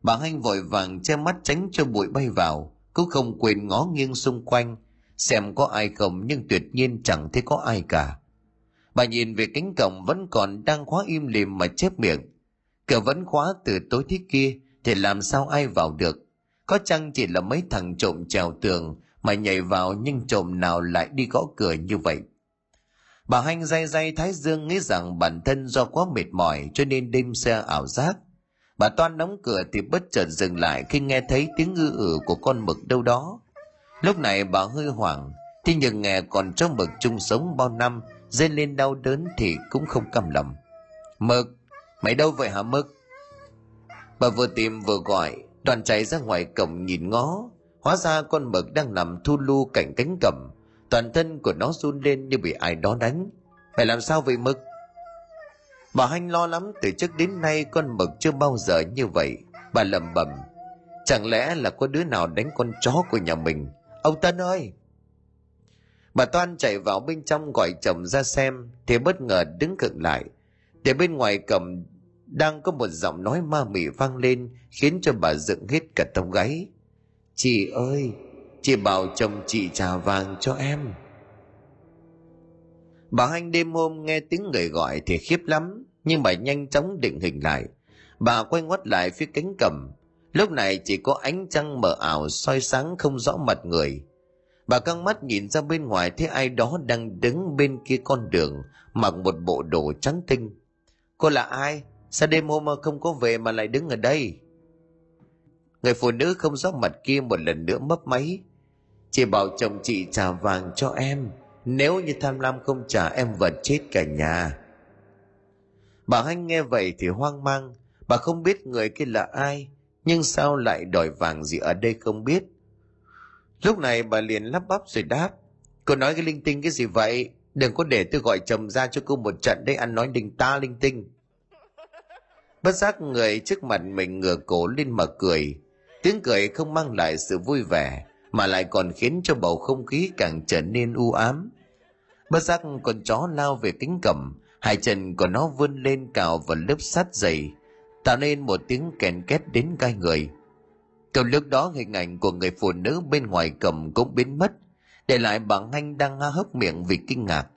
Bà hanh vội vàng che mắt tránh cho bụi bay vào, cũng không quên ngó nghiêng xung quanh, xem có ai không nhưng tuyệt nhiên chẳng thấy có ai cả bà nhìn về cánh cổng vẫn còn đang khóa im lìm mà chép miệng. Cửa vẫn khóa từ tối thế kia thì làm sao ai vào được? Có chăng chỉ là mấy thằng trộm trèo tường mà nhảy vào nhưng trộm nào lại đi gõ cửa như vậy? Bà hanh day day thái dương nghĩ rằng bản thân do quá mệt mỏi cho nên đêm xe ảo giác. Bà toan đóng cửa thì bất chợt dừng lại khi nghe thấy tiếng ư ử của con mực đâu đó. Lúc này bà hơi hoảng, thế nhưng nghe còn trong mực chung sống bao năm dên lên đau đớn thì cũng không căm lòng. Mực, mày đâu vậy hả mực? Bà vừa tìm vừa gọi đoàn chạy ra ngoài cổng nhìn ngó. Hóa ra con mực đang nằm thu lu cạnh cánh cẩm toàn thân của nó run lên như bị ai đó đánh. Phải làm sao vậy mực? Bà hanh lo lắm, từ trước đến nay con mực chưa bao giờ như vậy. Bà lẩm bẩm, chẳng lẽ là có đứa nào đánh con chó của nhà mình? Ông tân ơi! Bà toan chạy vào bên trong gọi chồng ra xem, thì bất ngờ đứng khựng lại. Để bên ngoài cầm, đang có một giọng nói ma mị vang lên, khiến cho bà dựng hết cả tông gáy. Chị ơi, chị bảo chồng chị trả vàng cho em. Bà hanh đêm hôm nghe tiếng người gọi thì khiếp lắm, nhưng bà nhanh chóng định hình lại. Bà quay ngoắt lại phía cánh cầm. Lúc này chỉ có ánh trăng mờ ảo soi sáng không rõ mặt người bà căng mắt nhìn ra bên ngoài thấy ai đó đang đứng bên kia con đường, mặc một bộ đồ trắng tinh. Cô là ai? Sao đêm hôm mà không có về mà lại đứng ở đây? Người phụ nữ không rõ mặt kia một lần nữa mấp máy. Chị bảo chồng chị trả vàng cho em. Nếu như tham lam không trả, em vẫn chết cả nhà. Bà hanh nghe vậy thì hoang mang. Bà không biết người kia là ai, nhưng sao lại đòi vàng gì ở đây không biết lúc này bà liền lắp bắp rồi đáp. Cô nói cái linh tinh cái gì vậy? Đừng có để tôi gọi chồng ra cho cô một trận đấy, ăn nói đình ta linh tinh. Bất giác người trước mặt mình ngửa cổ lên mà cười. Tiếng cười không mang lại sự vui vẻ, mà lại còn khiến cho bầu không khí càng trở nên u ám. Bất giác con chó lao về cánh cầm hai chân của nó vươn lên cào vào lớp sắt dày, tạo nên một tiếng kèn két đến gai người. Trong lúc đó hình ảnh của người phụ nữ bên ngoài cầm cũng biến mất, để lại bà Hanh đang há hốc miệng vì kinh ngạc.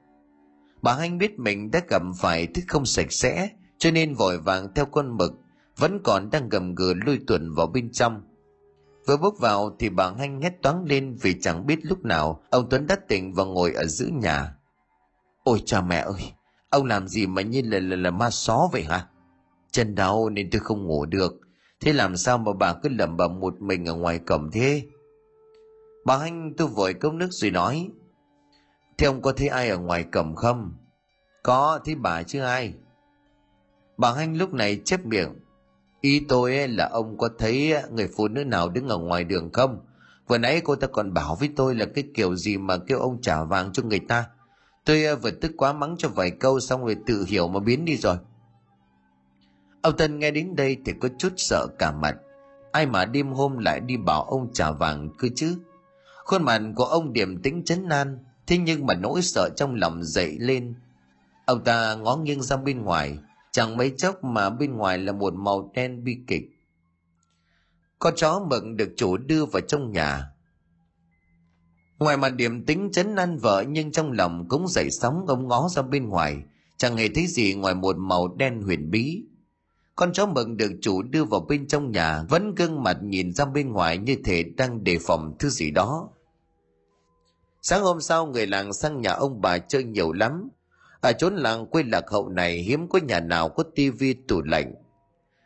Bà Hanh biết mình đã cầm phải thứ không sạch sẽ, cho nên vội vàng theo con mực, vẫn còn đang gầm gừ lui tuần vào bên trong. Vừa bước vào thì bà Hanh hét toáng lên vì chẳng biết lúc nào ông Tuấn đã tỉnh và ngồi ở giữa nhà. Ôi cha mẹ ơi, ông làm gì mà như là, là, là ma só vậy hả? Chân đau nên tôi không ngủ được, Thế làm sao mà bà cứ lẩm bẩm một mình ở ngoài cổng thế? Bà hanh tôi vội cốc nước rồi nói. Thế ông có thấy ai ở ngoài cổng không? Có, thấy bà chứ ai? Bà hanh lúc này chép miệng. Ý tôi là ông có thấy người phụ nữ nào đứng ở ngoài đường không? Vừa nãy cô ta còn bảo với tôi là cái kiểu gì mà kêu ông trả vàng cho người ta. Tôi ờ, vừa tức quá mắng cho vài câu xong rồi tự hiểu mà biến đi rồi. Ông Tân nghe đến đây thì có chút sợ cả mặt. Ai mà đêm hôm lại đi bảo ông trả vàng cứ chứ. Khuôn mặt của ông điềm tĩnh chấn nan, thế nhưng mà nỗi sợ trong lòng dậy lên. Ông ta ngó nghiêng ra bên ngoài, chẳng mấy chốc mà bên ngoài là một màu đen bi kịch. Con chó mừng được chủ đưa vào trong nhà. Ngoài mặt điềm tĩnh chấn nan vợ nhưng trong lòng cũng dậy sóng ông ngó ra bên ngoài, chẳng hề thấy gì ngoài một màu đen huyền bí con chó mừng được chủ đưa vào bên trong nhà, vẫn gương mặt nhìn ra bên ngoài như thể đang đề phòng thứ gì đó. Sáng hôm sau, người làng sang nhà ông bà chơi nhiều lắm. Ở chốn làng quê lạc hậu này, hiếm có nhà nào có tivi tủ lạnh.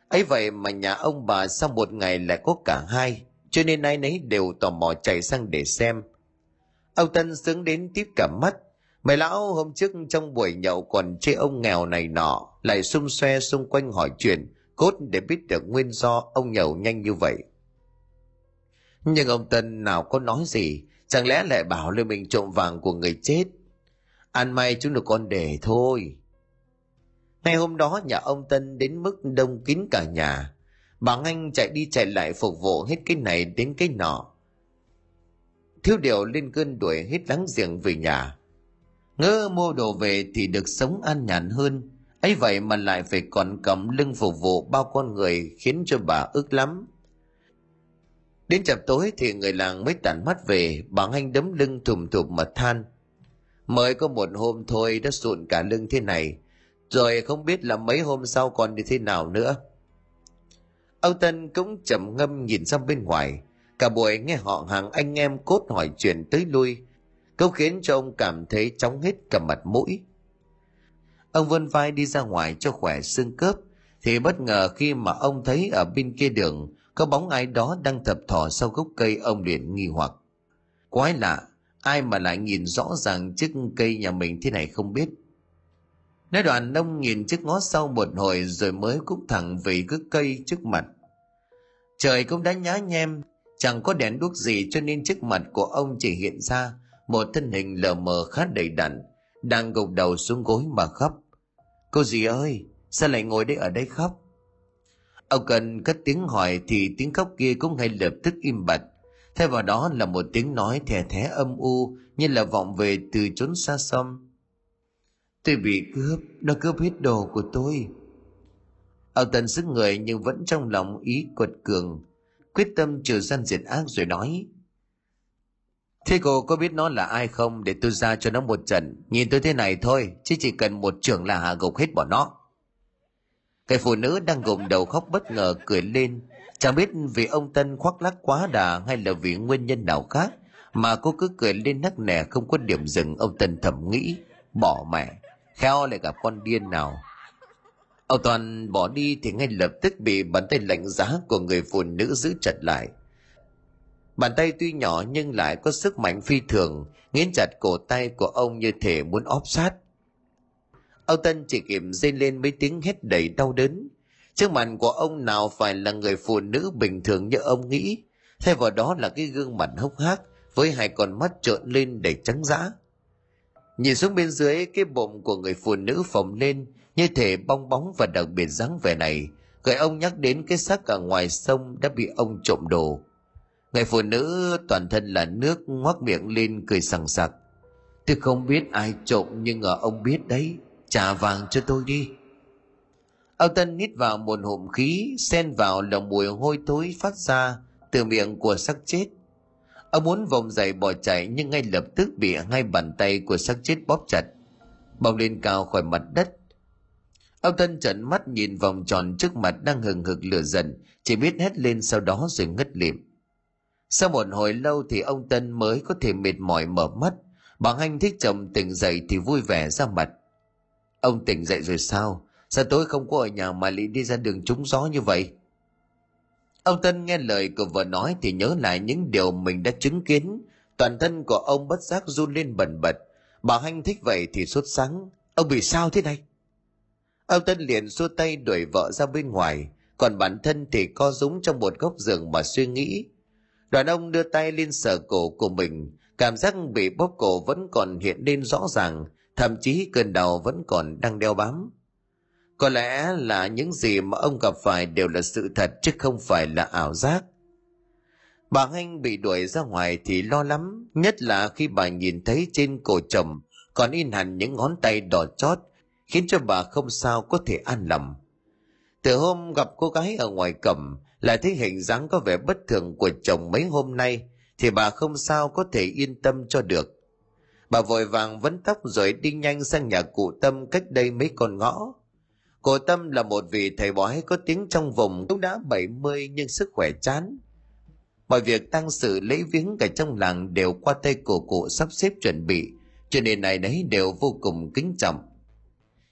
Ấy vậy mà nhà ông bà sau một ngày lại có cả hai, cho nên ai nấy đều tò mò chạy sang để xem. Ông tân sướng đến tiếp cả mắt. Mày lão hôm trước trong buổi nhậu còn chê ông nghèo này nọ, lại xung xoe xung quanh hỏi chuyện, cốt để biết được nguyên do ông nhậu nhanh như vậy. Nhưng ông Tân nào có nói gì, chẳng lẽ lại bảo là mình trộm vàng của người chết. Ăn may chúng được con để thôi. Ngày hôm đó nhà ông Tân đến mức đông kín cả nhà. Bà Anh chạy đi chạy lại phục vụ hết cái này đến cái nọ. Thiếu điều lên cơn đuổi hết láng giềng về nhà ngỡ mua đồ về thì được sống an nhàn hơn. Ấy vậy mà lại phải còn cầm lưng phục vụ bao con người khiến cho bà ức lắm. Đến chập tối thì người làng mới tản mắt về, bà anh đấm lưng thùm thụp mà than. Mới có một hôm thôi đã sụn cả lưng thế này, rồi không biết là mấy hôm sau còn như thế nào nữa. Âu tân cũng trầm ngâm nhìn sang bên ngoài. Cả buổi nghe họ hàng anh em cốt hỏi chuyện tới lui câu khiến cho ông cảm thấy chóng hết cả mặt mũi. Ông vươn vai đi ra ngoài cho khỏe xương cớp thì bất ngờ khi mà ông thấy ở bên kia đường, có bóng ai đó đang thập thò sau gốc cây ông liền nghi hoặc. Quái lạ, ai mà lại nhìn rõ ràng chiếc cây nhà mình thế này không biết. Nói đoạn, ông nhìn chiếc ngó sau một hồi rồi mới cúc thẳng về gốc cây trước mặt. Trời cũng đã nhá nhem, chẳng có đèn đuốc gì cho nên trước mặt của ông chỉ hiện ra một thân hình lờ mờ khá đầy đặn, đang gục đầu xuống gối mà khóc. Cô dì ơi, sao lại ngồi đây ở đây khóc? Ông cần cất tiếng hỏi thì tiếng khóc kia cũng ngay lập tức im bặt. Thay vào đó là một tiếng nói thè thé âm u như là vọng về từ chốn xa xăm. Tôi bị cướp, nó cướp hết đồ của tôi. Ông tần sức người nhưng vẫn trong lòng ý quật cường, quyết tâm trừ gian diệt ác rồi nói Thế cô có biết nó là ai không để tôi ra cho nó một trận. Nhìn tôi thế này thôi, chứ chỉ cần một trưởng là hạ gục hết bọn nó. Cái phụ nữ đang gồng đầu khóc bất ngờ cười lên. Chẳng biết vì ông Tân khoác lác quá đà hay là vì nguyên nhân nào khác mà cô cứ cười lên nắc nẻ không có điểm dừng ông Tân thầm nghĩ. Bỏ mẹ, khéo lại gặp con điên nào. Ông Toàn bỏ đi thì ngay lập tức bị bàn tay lạnh giá của người phụ nữ giữ chặt lại Bàn tay tuy nhỏ nhưng lại có sức mạnh phi thường, nghiến chặt cổ tay của ông như thể muốn óp sát. Âu Tân chỉ kịp dây lên mấy tiếng hét đầy đau đớn. Trước mặt của ông nào phải là người phụ nữ bình thường như ông nghĩ, thay vào đó là cái gương mặt hốc hác với hai con mắt trợn lên đầy trắng dã. Nhìn xuống bên dưới cái bụng của người phụ nữ phồng lên như thể bong bóng và đặc biệt dáng vẻ này, gợi ông nhắc đến cái xác ở ngoài sông đã bị ông trộm đồ Người phụ nữ toàn thân là nước ngoác miệng lên cười sằng sặc. Tôi không biết ai trộm nhưng ở ông biết đấy. trả vàng cho tôi đi Âu tân nít vào một hộm khí, xen vào lồng mùi hôi thối phát ra từ miệng của xác chết ông muốn vòng dậy bỏ chạy nhưng ngay lập tức bị hai bàn tay của xác chết bóp chặt bồng lên cao khỏi mặt đất ông tân trợn mắt nhìn vòng tròn trước mặt đang hừng hực lửa dần chỉ biết hét lên sau đó rồi ngất lịm sau một hồi lâu thì ông tân mới có thể mệt mỏi mở mắt. Bà hanh thích chồng tỉnh dậy thì vui vẻ ra mặt. Ông tỉnh dậy rồi sao? Sao tối không có ở nhà mà lại đi ra đường trúng gió như vậy? Ông tân nghe lời của vợ nói thì nhớ lại những điều mình đã chứng kiến. Toàn thân của ông bất giác run lên bần bật. Bà hanh thích vậy thì sốt sáng. Ông bị sao thế này? Ông tân liền xua tay đuổi vợ ra bên ngoài. Còn bản thân thì co rúm trong một góc giường mà suy nghĩ đoàn ông đưa tay lên sờ cổ của mình. Cảm giác bị bóp cổ vẫn còn hiện lên rõ ràng, thậm chí cơn đau vẫn còn đang đeo bám. Có lẽ là những gì mà ông gặp phải đều là sự thật chứ không phải là ảo giác. Bà anh bị đuổi ra ngoài thì lo lắm, nhất là khi bà nhìn thấy trên cổ chồng còn in hẳn những ngón tay đỏ chót, khiến cho bà không sao có thể an lòng. Từ hôm gặp cô gái ở ngoài cổng lại thấy hình dáng có vẻ bất thường của chồng mấy hôm nay, thì bà không sao có thể yên tâm cho được. Bà vội vàng vấn tóc rồi đi nhanh sang nhà cụ tâm cách đây mấy con ngõ. Cụ tâm là một vị thầy bói có tiếng trong vùng cũng đã 70 nhưng sức khỏe chán. Mọi việc tăng sự lễ viếng cả trong làng đều qua tay của cụ sắp xếp chuẩn bị, cho nên này đấy đều vô cùng kính trọng.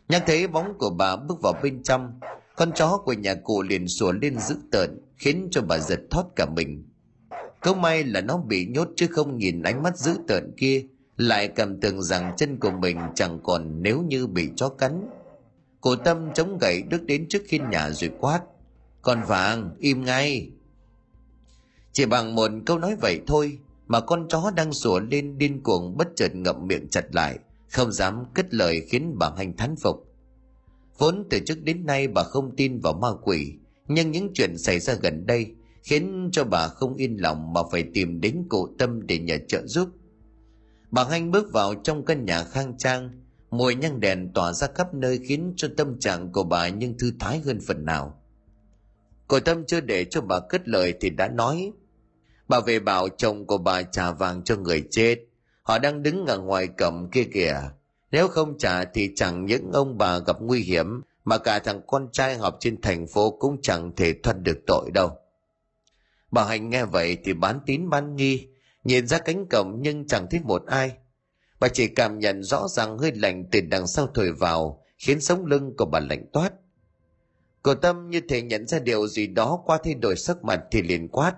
Nhắc thấy bóng của bà bước vào bên trong con chó của nhà cụ liền sủa lên dữ tợn, khiến cho bà giật thót cả mình. Câu may là nó bị nhốt chứ không nhìn ánh mắt dữ tợn kia, lại cảm tưởng rằng chân của mình chẳng còn nếu như bị chó cắn. Cô tâm chống gậy bước đến trước khi nhà rồi quát, con vàng, im ngay. Chỉ bằng một câu nói vậy thôi mà con chó đang sủa lên điên cuồng bất chợt ngậm miệng chặt lại, không dám cất lời khiến bà hành thán phục vốn từ trước đến nay bà không tin vào ma quỷ, nhưng những chuyện xảy ra gần đây khiến cho bà không yên lòng mà phải tìm đến cụ tâm để nhờ trợ giúp. Bà hanh bước vào trong căn nhà khang trang, mùi nhang đèn tỏa ra khắp nơi khiến cho tâm trạng của bà nhưng thư thái hơn phần nào. Cụ tâm chưa để cho bà cất lời thì đã nói, bà về bảo chồng của bà trả vàng cho người chết. Họ đang đứng ở ngoài cổng kia kìa nếu không trả thì chẳng những ông bà gặp nguy hiểm, mà cả thằng con trai học trên thành phố cũng chẳng thể thoát được tội đâu. Bà hạnh nghe vậy thì bán tín bán nghi, nhìn ra cánh cổng nhưng chẳng thấy một ai. Bà chỉ cảm nhận rõ ràng hơi lạnh từ đằng sau thổi vào, khiến sống lưng của bà lạnh toát. Cô tâm như thể nhận ra điều gì đó qua thay đổi sắc mặt thì liền quát.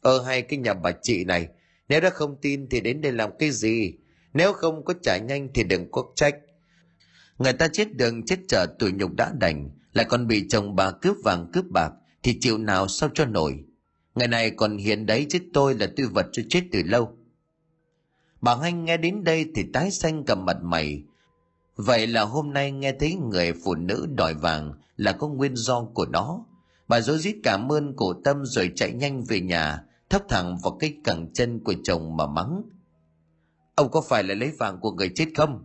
Ơ hay cái nhà bà chị này, nếu đã không tin thì đến đây làm cái gì? Nếu không có trả nhanh thì đừng có trách. Người ta chết đường, chết chở tuổi nhục đã đành. Lại còn bị chồng bà cướp vàng, cướp bạc, thì chịu nào sao cho nổi? Ngày này còn hiền đấy chứ tôi là tư vật cho chết từ lâu. Bà hanh nghe đến đây thì tái xanh cầm mặt mày. Vậy là hôm nay nghe thấy người phụ nữ đòi vàng là có nguyên do của nó. Bà dối rít cảm ơn cổ tâm rồi chạy nhanh về nhà, thấp thẳng vào cái cẳng chân của chồng mà mắng ông có phải là lấy vàng của người chết không?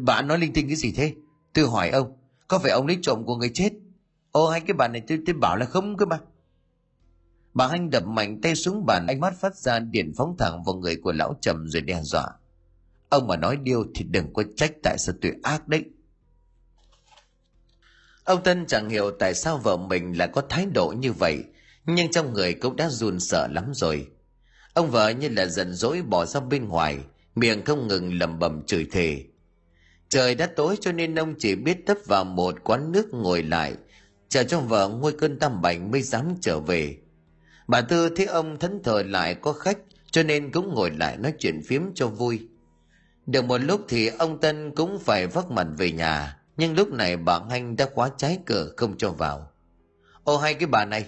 Bà nói linh tinh cái gì thế? Tôi hỏi ông có phải ông lấy trộm của người chết? Ô hai cái bà này tôi, tôi bảo là không cơ mà. Bà hanh đập mạnh tay xuống bàn ánh mắt phát ra điện phóng thẳng vào người của lão trầm rồi đe dọa. Ông mà nói điêu thì đừng có trách tại sao tôi ác đấy. Ông tân chẳng hiểu tại sao vợ mình lại có thái độ như vậy nhưng trong người cũng đã run sợ lắm rồi. Ông vợ như là giận dỗi bỏ ra bên ngoài miệng không ngừng lẩm bẩm chửi thề. Trời đã tối cho nên ông chỉ biết tấp vào một quán nước ngồi lại, chờ cho vợ nguôi cơn tâm bệnh mới dám trở về. Bà tư thấy ông thẫn thờ lại có khách, cho nên cũng ngồi lại nói chuyện phiếm cho vui. Được một lúc thì ông tân cũng phải vác mặt về nhà, nhưng lúc này bà hanh đã khóa trái cửa không cho vào. Ô, hay cái bà này,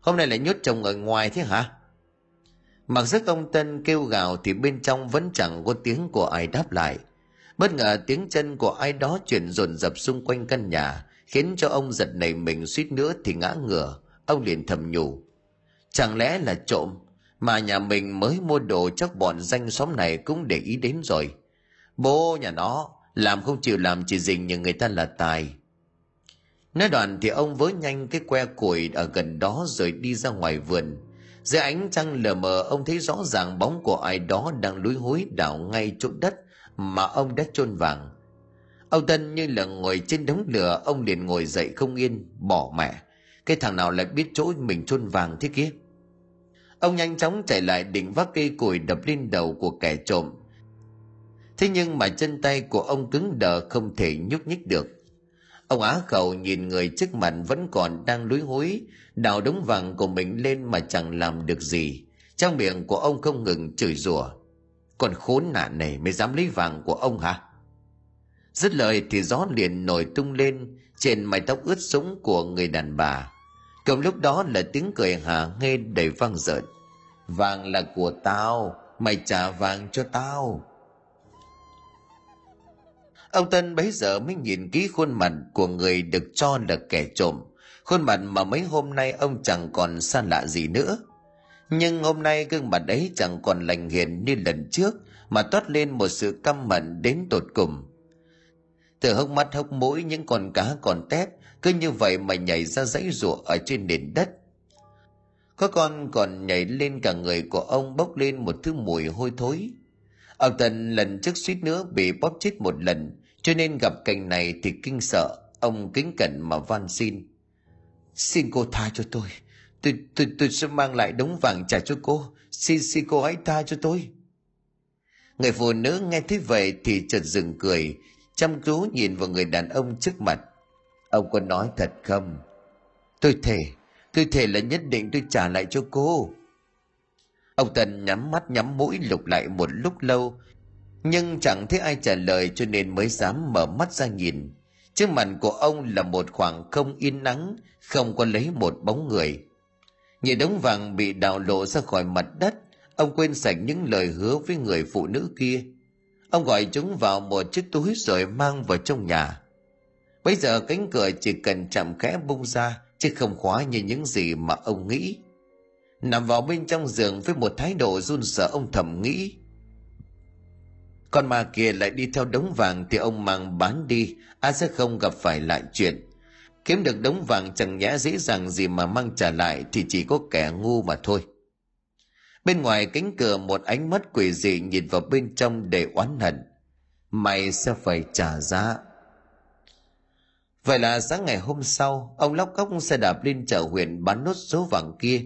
hôm nay lại nhốt chồng ở ngoài thế hả? Mặc sức ông tân kêu gào thì bên trong vẫn chẳng có tiếng của ai đáp lại. Bất ngờ tiếng chân của ai đó chuyển dồn dập xung quanh căn nhà, khiến cho ông giật nảy mình suýt nữa thì ngã ngửa. Ông liền thầm nhủ, chẳng lẽ là trộm mà nhà mình mới mua đồ chắc bọn danh xóm này cũng để ý đến rồi. Bố nhà nó làm không chịu làm chỉ dình như người ta là tài. Nói đoạn thì ông với nhanh cái que củi ở gần đó rồi đi ra ngoài vườn dưới ánh trăng lờ mờ, ông thấy rõ ràng bóng của ai đó đang lúi húi đào ngay chỗ đất mà ông đã chôn vàng. Ông tân như là ngồi trên đống lửa, ông liền ngồi dậy không yên, bỏ mẹ. Cái thằng nào lại biết chỗ mình chôn vàng thế kia? Ông nhanh chóng chạy lại định vác cây củi đập lên đầu của kẻ trộm. Thế nhưng mà chân tay của ông cứng đờ không thể nhúc nhích được ông á khẩu nhìn người trước mặt vẫn còn đang lúi húi, đào đống vàng của mình lên mà chẳng làm được gì. Trong miệng của ông không ngừng chửi rủa còn khốn nạn này mới dám lấy vàng của ông hả? Dứt lời thì gió liền nổi tung lên, trên mái tóc ướt sũng của người đàn bà. Cùng lúc đó là tiếng cười hà nghe đầy vang rợn. vàng là của tao, mày trả vàng cho tao ông tân bấy giờ mới nhìn kỹ khuôn mặt của người được cho là kẻ trộm. Khuôn mặt mà mấy hôm nay ông chẳng còn xa lạ gì nữa. Nhưng hôm nay gương mặt ấy chẳng còn lành hiền như lần trước, mà toát lên một sự căm mận đến tột cùng. Từ hốc mắt hốc mũi những con cá còn tép, cứ như vậy mà nhảy ra dãy ruộng ở trên nền đất. Có con còn nhảy lên cả người của ông bốc lên một thứ mùi hôi thối. Ông tần lần trước suýt nữa bị bóp chết một lần cho nên gặp cảnh này thì kinh sợ, ông kính cẩn mà van xin. Xin cô tha cho tôi. Tôi tôi tôi sẽ mang lại đống vàng trả cho cô. Xin xin cô hãy tha cho tôi. Người phụ nữ nghe thấy vậy thì chợt dừng cười, chăm chú nhìn vào người đàn ông trước mặt. Ông có nói thật không? Tôi thề tôi thề là nhất định tôi trả lại cho cô. Ông tần nhắm mắt nhắm mũi lục lại một lúc lâu nhưng chẳng thấy ai trả lời cho nên mới dám mở mắt ra nhìn. Trước mặt của ông là một khoảng không yên nắng, không có lấy một bóng người. Nhìn đống vàng bị đào lộ ra khỏi mặt đất, ông quên sạch những lời hứa với người phụ nữ kia. Ông gọi chúng vào một chiếc túi rồi mang vào trong nhà. Bây giờ cánh cửa chỉ cần chạm khẽ bung ra, chứ không khóa như những gì mà ông nghĩ. Nằm vào bên trong giường với một thái độ run sợ, ông thầm nghĩ con ma kia lại đi theo đống vàng thì ông mang bán đi, a sẽ không gặp phải lại chuyện. Kiếm được đống vàng chẳng nhẽ dễ dàng gì mà mang trả lại thì chỉ có kẻ ngu mà thôi. Bên ngoài cánh cửa một ánh mắt quỷ dị nhìn vào bên trong để oán hận. Mày sẽ phải trả giá. Vậy là sáng ngày hôm sau, ông lóc cóc xe đạp lên chợ huyện bán nốt số vàng kia.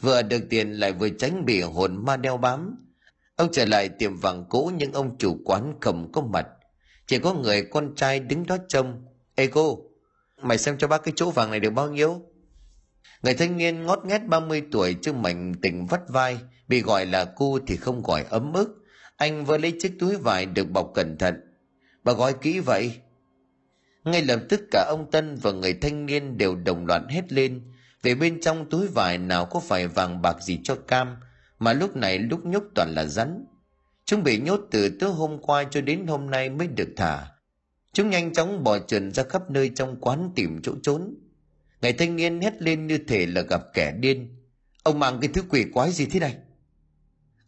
Vừa được tiền lại vừa tránh bị hồn ma đeo bám ông trở lại tiệm vàng cũ nhưng ông chủ quán không có mặt. Chỉ có người con trai đứng đó trông. Ê cô, mày xem cho bác cái chỗ vàng này được bao nhiêu? Người thanh niên ngót nghét 30 tuổi, chứ mảnh tình vắt vai. Bị gọi là cu thì không gọi ấm ức. Anh vừa lấy chiếc túi vải được bọc cẩn thận. Bà gói kỹ vậy? Ngay lập tức cả ông tân và người thanh niên đều đồng loạt hét lên. Về bên trong túi vải nào có phải vàng bạc gì cho cam mà lúc này lúc nhúc toàn là rắn. Chúng bị nhốt từ tối hôm qua cho đến hôm nay mới được thả. Chúng nhanh chóng bỏ trần ra khắp nơi trong quán tìm chỗ trốn. Ngày thanh niên hét lên như thể là gặp kẻ điên. Ông mang cái thứ quỷ quái gì thế này?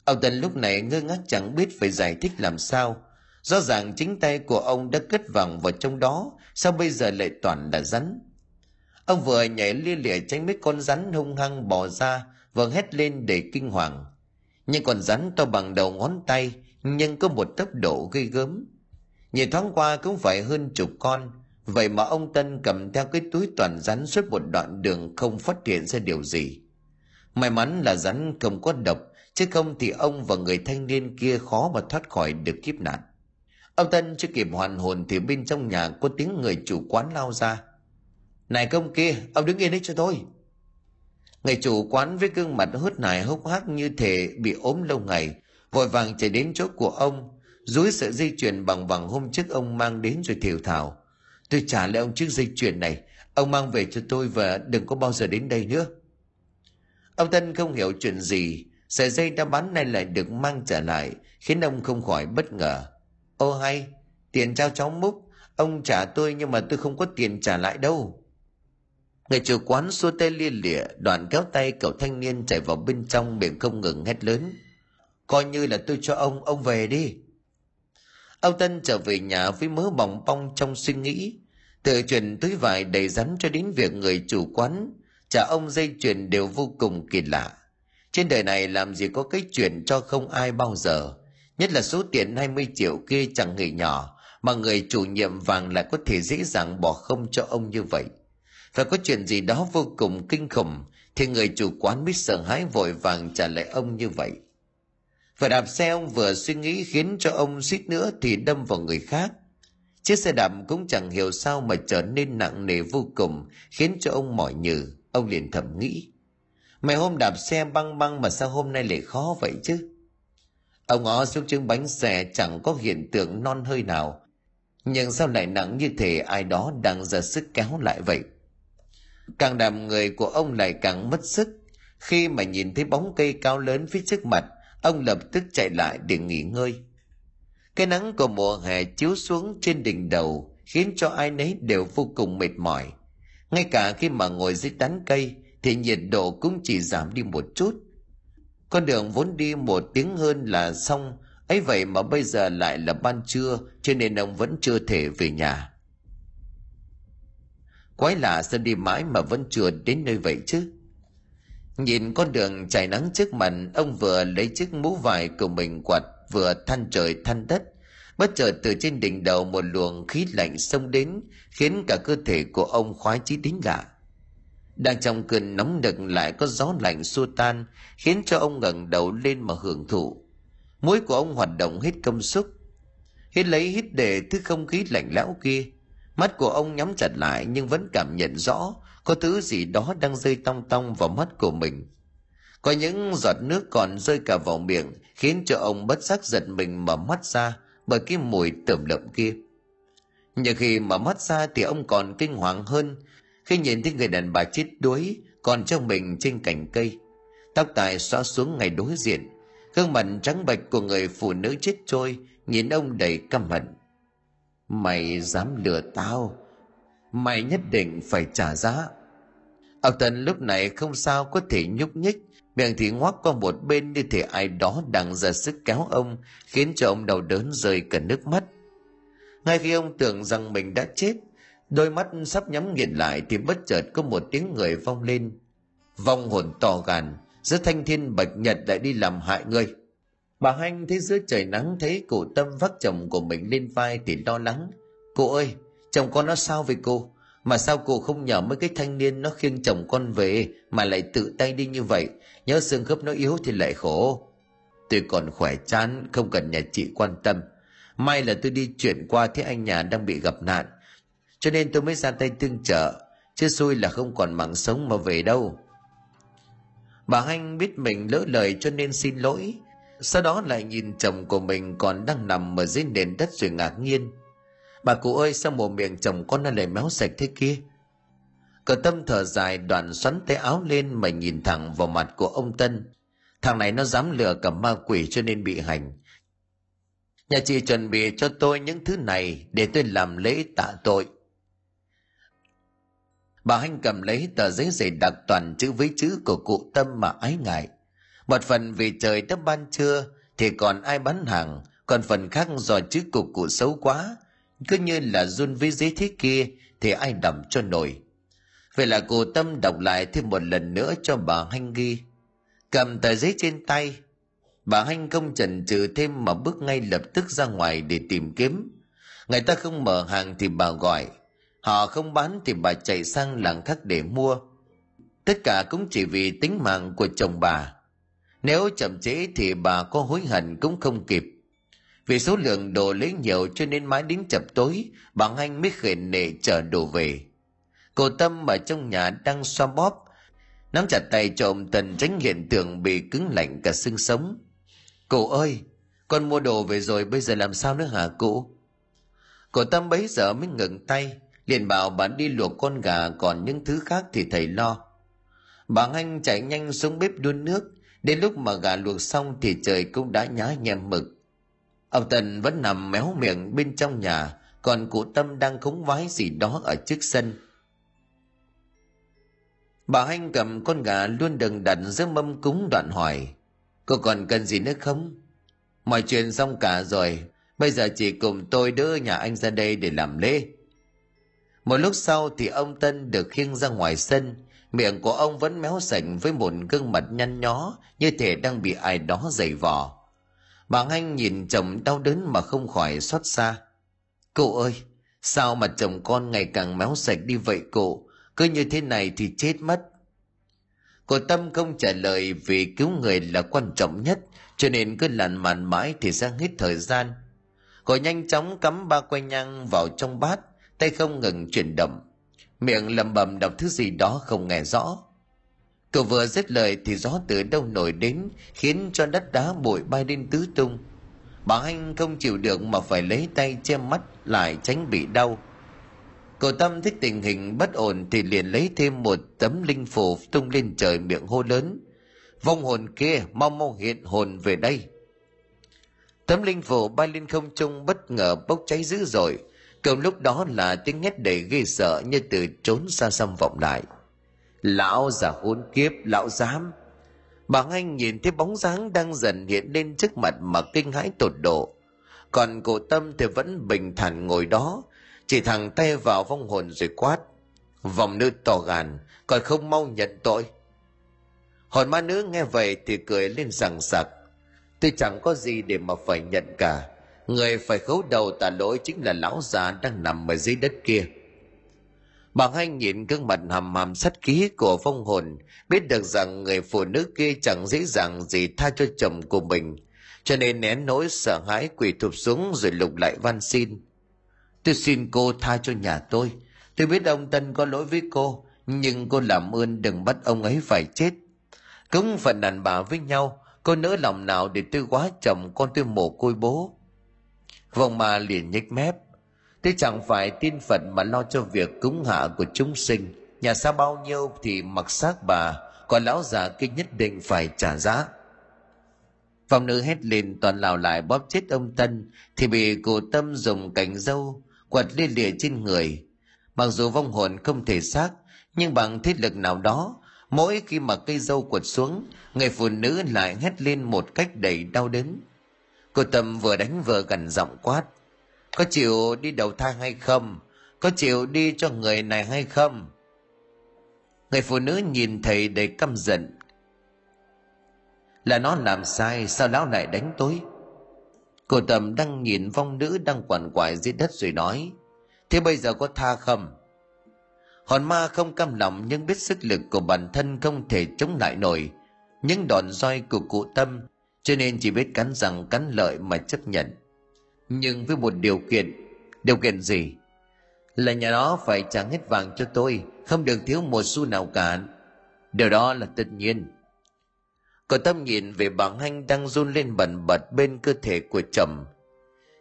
Ông tân lúc này ngơ ngác chẳng biết phải giải thích làm sao. Rõ ràng chính tay của ông đã cất vàng vào trong đó, sao bây giờ lại toàn là rắn? Ông vừa nhảy lia lịa tránh mấy con rắn hung hăng bỏ ra vâng hét lên để kinh hoàng. Nhưng còn rắn to bằng đầu ngón tay, nhưng có một tốc độ gây gớm. Nhìn thoáng qua cũng phải hơn chục con. Vậy mà ông tân cầm theo cái túi toàn rắn suốt một đoạn đường không phát hiện ra điều gì. May mắn là rắn không có độc, chứ không thì ông và người thanh niên kia khó mà thoát khỏi được kiếp nạn. Ông tân chưa kịp hoàn hồn thì bên trong nhà có tiếng người chủ quán lao ra. Này, công kia, ông đứng yên đấy cho tôi người chủ quán với gương mặt hớt nải hốc hác như thể bị ốm lâu ngày, vội vàng chạy đến chỗ của ông dúi sợi dây chuyền bằng vàng hôm trước ông mang đến rồi thều thào tôi trả lại ông chiếc dây chuyền này, ông mang về cho tôi và đừng có bao giờ đến đây nữa. Ông tân không hiểu chuyện gì, sợi dây đã bán này lại được mang trở lại, khiến ông không khỏi bất ngờ. Ô hay, tiền trao cháu múc, ông trả tôi nhưng mà tôi không có tiền trả lại đâu người chủ quán xua tay lia lịa, đoạn kéo tay cậu thanh niên chạy vào bên trong miệng không ngừng hét lớn. Coi như là tôi cho ông ông về đi. Ông tân trở về nhà với mớ bỏng bong trong suy nghĩ. Từ chuyện túi vải đầy rắn cho đến việc người chủ quán trả ông dây chuyền đều vô cùng kỳ lạ. Trên đời này làm gì có cái chuyện cho không ai bao giờ. Nhất là số tiền 20 triệu kia chẳng hề nhỏ, mà người chủ nhiệm vàng lại có thể dễ dàng bỏ không cho ông như vậy phải có chuyện gì đó vô cùng kinh khủng, thì người chủ quán biết sợ hãi vội vàng trả lại ông như vậy. Và đạp xe ông vừa suy nghĩ khiến cho ông suýt nữa thì đâm vào người khác. Chiếc xe đạp cũng chẳng hiểu sao mà trở nên nặng nề vô cùng, khiến cho ông mỏi nhừ. Ông liền thầm nghĩ, mày hôm đạp xe băng băng mà sao hôm nay lại khó vậy chứ? Ông ngó xuống chứng bánh xe chẳng có hiện tượng non hơi nào, nhưng sao lại nặng như thể ai đó đang ra sức kéo lại vậy? Càng đạp người của ông lại càng mất sức. Khi mà nhìn thấy bóng cây cao lớn phía trước mặt, ông lập tức chạy lại để nghỉ ngơi. Cái nắng của mùa hè chiếu xuống trên đỉnh đầu khiến cho ai nấy đều vô cùng mệt mỏi. Ngay cả khi mà ngồi dưới tán cây, thì nhiệt độ cũng chỉ giảm đi một chút. Con đường vốn đi một tiếng hơn là xong, ấy vậy mà bây giờ lại là ban trưa, cho nên ông vẫn chưa thể về nhà quái lạ sao đi mãi mà vẫn chưa đến nơi vậy chứ. Nhìn con đường chảy nắng trước mặt, ông vừa lấy chiếc mũ vải của mình quạt, vừa than trời than đất. Bất chợt từ trên đỉnh đầu một luồng khí lạnh xông đến, khiến cả cơ thể của ông khoái chí tính lạ. Đang trong cơn nóng nực lại có gió lạnh xua tan, khiến cho ông ngẩng đầu lên mà hưởng thụ. Mũi của ông hoạt động hết công suất hít lấy hít để thứ không khí lạnh lẽo kia mắt của ông nhắm chặt lại nhưng vẫn cảm nhận rõ có thứ gì đó đang rơi tong tong vào mắt của mình. Có những giọt nước còn rơi cả vào miệng, khiến cho ông bất giác giật mình mở mắt ra bởi cái mùi tẩm lợm kia. Nhưng khi mở mắt ra thì ông còn kinh hoàng hơn khi nhìn thấy người đàn bà chết đuối còn trong mình trên cành cây. Tóc tài xóa xuống ngay đối diện, gương mặt trắng bệch của người phụ nữ chết trôi, nhìn ông đầy căm hận mày dám lừa tao. Mày nhất định phải trả giá. Ông tân lúc này không sao có thể nhúc nhích. Miệng thì ngoác qua một bên như thể ai đó đang ra sức kéo ông, khiến cho ông đau đớn rơi cả nước mắt. Ngay khi ông tưởng rằng mình đã chết, đôi mắt sắp nhắm nghiền lại thì bất chợt có một tiếng người vong lên. Vong hồn to gàn giữa thanh thiên bạch nhật lại đi làm hại ngươi bà hanh thấy giữa trời nắng thấy cụ tâm vác chồng của mình lên vai thì lo lắng. Cô ơi, chồng con nó sao vậy cô mà sao cô không nhờ mấy cái thanh niên nó khiêng chồng con về mà lại tự tay đi như vậy? Nhớ xương khớp nó yếu thì lại khổ. Tôi còn khỏe chán, không cần nhà chị quan tâm. May là tôi đi chuyển qua thấy anh nhà đang bị gặp nạn. Cho nên tôi mới ra tay tương trợ, chứ xui là không còn mạng sống mà về đâu. Bà hanh biết mình lỡ lời cho nên xin lỗi sau đó lại nhìn chồng của mình còn đang nằm ở dưới nền đất rồi ngạc nhiên. Bà cụ ơi, sao mồm miệng chồng con nó lại méo sạch thế kia? Cờ tâm thở dài, đoạn xoắn tay áo lên mà nhìn thẳng vào mặt của ông tân. Thằng này nó dám lừa cả ma quỷ cho nên bị hành. Nhà chị chuẩn bị cho tôi những thứ này để tôi làm lễ tạ tội. Bà hanh cầm lấy tờ giấy dày đặc toàn chữ với chữ của cụ tâm mà ái ngại một phần vì trời đã ban trưa, thì còn ai bán hàng. Còn phần khác do chữ cục cụ xấu quá. Cứ như là run với giấy thế kia, thì ai đầm cho nổi. Vậy là cô tâm đọc lại thêm một lần nữa cho bà hanh ghi. Cầm tờ giấy trên tay. Bà hanh không chần chừ thêm mà bước ngay lập tức ra ngoài để tìm kiếm. Người ta không mở hàng thì bà gọi. Họ không bán thì bà chạy sang làng khác để mua. Tất cả cũng chỉ vì tính mạng của chồng bà nếu chậm trễ thì bà có hối hận cũng không kịp. Vì số lượng đồ lấy nhiều cho nên mãi đến chập tối, bà anh mới khền nệ chở đồ về. Cô tâm ở trong nhà đang xoa bóp, nắm chặt tay trộm tần tránh hiện tượng bị cứng lạnh cả xương sống. Cụ ơi, con mua đồ về rồi bây giờ làm sao nữa hả cụ? Cô tâm bấy giờ mới ngừng tay, liền bảo bà đi luộc con gà còn những thứ khác thì thầy lo. Bà anh chạy nhanh xuống bếp đun nước đến lúc mà gà luộc xong thì trời cũng đã nhá nhem mực. Ông tần vẫn nằm méo miệng bên trong nhà còn cụ tâm đang khống vái gì đó ở trước sân. Bà hanh cầm con gà luôn đừng đặt giữa mâm cúng đoạn hỏi cô còn cần gì nữa không? Mọi chuyện xong cả rồi Bây giờ chỉ cùng tôi đưa nhà anh ra đây để làm lễ. Một lúc sau thì ông Tân được khiêng ra ngoài sân, miệng của ông vẫn méo sạch với một gương mặt nhăn nhó như thể đang bị ai đó giày vò. Bà Anh nhìn chồng đau đớn mà không khỏi xót xa. cụ ơi, sao mà chồng con ngày càng méo sạch đi vậy cụ Cứ như thế này thì chết mất. Cô Tâm không trả lời vì cứu người là quan trọng nhất, cho nên cứ lặn màn mãi thì sẽ hết thời gian. Cô nhanh chóng cắm ba que nhang vào trong bát, tay không ngừng chuyển động. Miệng lẩm bẩm đọc thứ gì đó không nghe rõ. Cậu vừa dứt lời thì gió từ đâu nổi đến, khiến cho đất đá bụi bay lên tứ tung. Bà Anh không chịu được mà phải lấy tay che mắt lại tránh bị đau. Cậu Tâm thích tình hình bất ổn thì liền lấy thêm một tấm linh phủ tung lên trời miệng hô lớn. Vong hồn kia mau mau hiện hồn về đây. Tấm linh phủ bay lên không trung bất ngờ bốc cháy dữ dội. Cậu lúc đó là tiếng hét đầy ghê sợ như từ trốn xa xăm vọng lại. Lão già hôn kiếp, lão dám. Bà Anh nhìn thấy bóng dáng đang dần hiện lên trước mặt mà kinh hãi tột độ. Còn cổ Tâm thì vẫn bình thản ngồi đó, chỉ thẳng tay vào vong hồn rồi quát. Vòng nữ to gàn, còn không mau nhận tội. Hồn ma nữ nghe vậy thì cười lên rằng sặc. Tôi chẳng có gì để mà phải nhận cả. Người phải khấu đầu tà lỗi chính là lão già đang nằm ở dưới đất kia. Bà hai nhìn gương mặt hầm hầm sắt ký của phong hồn, biết được rằng người phụ nữ kia chẳng dễ dàng gì tha cho chồng của mình, cho nên nén nỗi sợ hãi quỳ thụp xuống rồi lục lại van xin. Tôi xin cô tha cho nhà tôi. Tôi biết ông Tân có lỗi với cô, nhưng cô làm ơn đừng bắt ông ấy phải chết. Cũng phần đàn bà với nhau, cô nỡ lòng nào để tôi quá chồng con tôi mồ côi bố. Vòng mà liền nhếch mép, Thế chẳng phải tin Phật mà lo cho việc cúng hạ của chúng sinh. Nhà xa bao nhiêu thì mặc xác bà, còn lão già kia nhất định phải trả giá. Phòng nữ hét lên toàn lào lại bóp chết ông Tân thì bị cụ Tâm dùng cành dâu quật liên lịa trên người. Mặc dù vong hồn không thể xác nhưng bằng thiết lực nào đó mỗi khi mà cây dâu quật xuống người phụ nữ lại hét lên một cách đầy đau đớn. Cô Tâm vừa đánh vừa gần giọng quát. Có chịu đi đầu thai hay không? Có chịu đi cho người này hay không? Người phụ nữ nhìn thầy đầy căm giận. Là nó làm sai, sao lão lại đánh tôi? Cô tâm đang nhìn vong nữ đang quằn quại dưới đất rồi nói. Thế bây giờ có tha không? Hòn ma không cam lòng nhưng biết sức lực của bản thân không thể chống lại nổi. Những đòn roi của cụ tâm cho nên chỉ biết cắn răng, cắn lợi mà chấp nhận. Nhưng với một điều kiện điều kiện gì? Là nhà đó phải trả hết vàng cho tôi, không được thiếu một xu nào cả. Điều đó là tất nhiên. Có tâm nhìn về bà hanh đang run lên bần bật bên cơ thể của chồng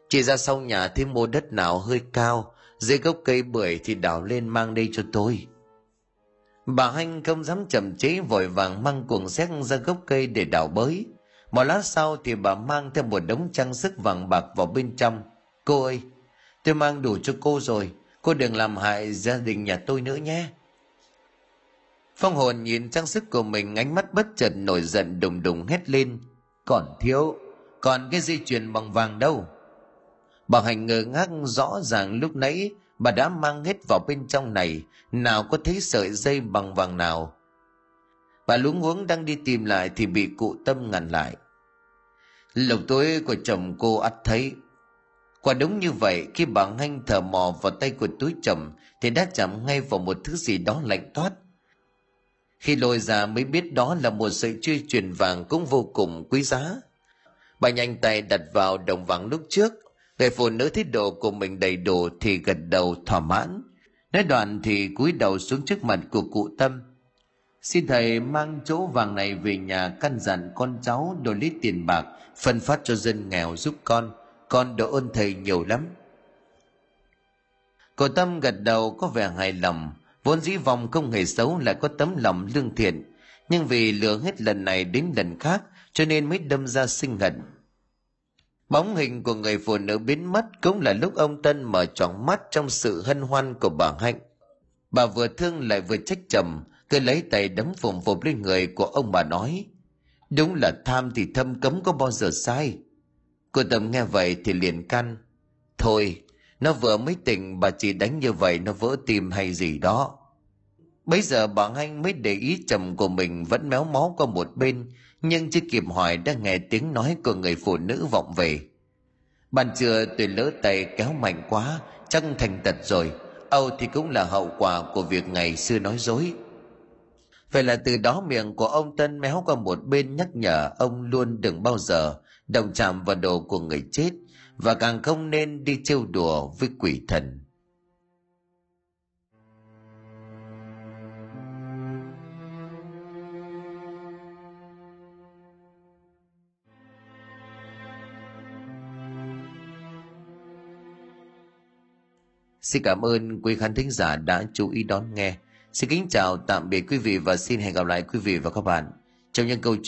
chỉ ra sau nhà thấy mua đất nào hơi cao, dưới gốc cây bưởi thì đào lên mang đây cho tôi. Bà hanh không dám chậm chế vội vàng mang cuồng xét ra gốc cây để đào bới một lát sau thì bà mang theo một đống trang sức vàng bạc vào bên trong. Cô ơi, tôi mang đủ cho cô rồi, cô đừng làm hại gia đình nhà tôi nữa nhé. Phong hồn nhìn trang sức của mình ánh mắt bất chợt nổi giận đùng đùng hét lên. Còn thiếu, còn cái dây chuyền bằng vàng đâu? Bà hành ngờ ngác rõ ràng lúc nãy bà đã mang hết vào bên trong này, nào có thấy sợi dây bằng vàng nào Bà luống uống đang đi tìm lại thì bị cụ tâm ngăn lại. Lộc tối của chồng cô ắt thấy. Quả đúng như vậy, khi bà Hanh thở mò vào tay của túi chồng thì đã chạm ngay vào một thứ gì đó lạnh toát. Khi lôi ra mới biết đó là một sợi truy truyền vàng cũng vô cùng quý giá. Bà nhanh tay đặt vào đồng vàng lúc trước, người phụ nữ thấy đồ của mình đầy đủ thì gật đầu thỏa mãn. Nói đoạn thì cúi đầu xuống trước mặt của cụ Tâm Xin thầy mang chỗ vàng này về nhà căn dặn con cháu đổi lấy tiền bạc, phân phát cho dân nghèo giúp con. Con đỡ ơn thầy nhiều lắm. Cổ Tâm gật đầu có vẻ hài lòng, vốn dĩ vòng không hề xấu lại có tấm lòng lương thiện, nhưng vì lừa hết lần này đến lần khác cho nên mới đâm ra sinh hận. Bóng hình của người phụ nữ biến mất cũng là lúc ông Tân mở tròn mắt trong sự hân hoan của bà Hạnh. Bà vừa thương lại vừa trách chồng, cứ lấy tay đấm phùng phụp lên người của ông bà nói đúng là tham thì thâm cấm có bao giờ sai Cô Tâm nghe vậy thì liền căn. Thôi, nó vừa mới tỉnh bà chỉ đánh như vậy nó vỡ tim hay gì đó. Bây giờ bà anh mới để ý chồng của mình vẫn méo mó qua một bên, nhưng chưa kịp hỏi đã nghe tiếng nói của người phụ nữ vọng về. Bàn trưa tôi lỡ tay kéo mạnh quá, chắc thành tật rồi, âu thì cũng là hậu quả của việc ngày xưa nói dối. Vậy là từ đó miệng của ông Tân méo qua một bên nhắc nhở ông luôn đừng bao giờ đồng chạm vào đồ của người chết và càng không nên đi trêu đùa với quỷ thần. Xin cảm ơn quý khán thính giả đã chú ý đón nghe. Xin kính chào, tạm biệt quý vị và xin hẹn gặp lại quý vị và các bạn trong những câu chuyện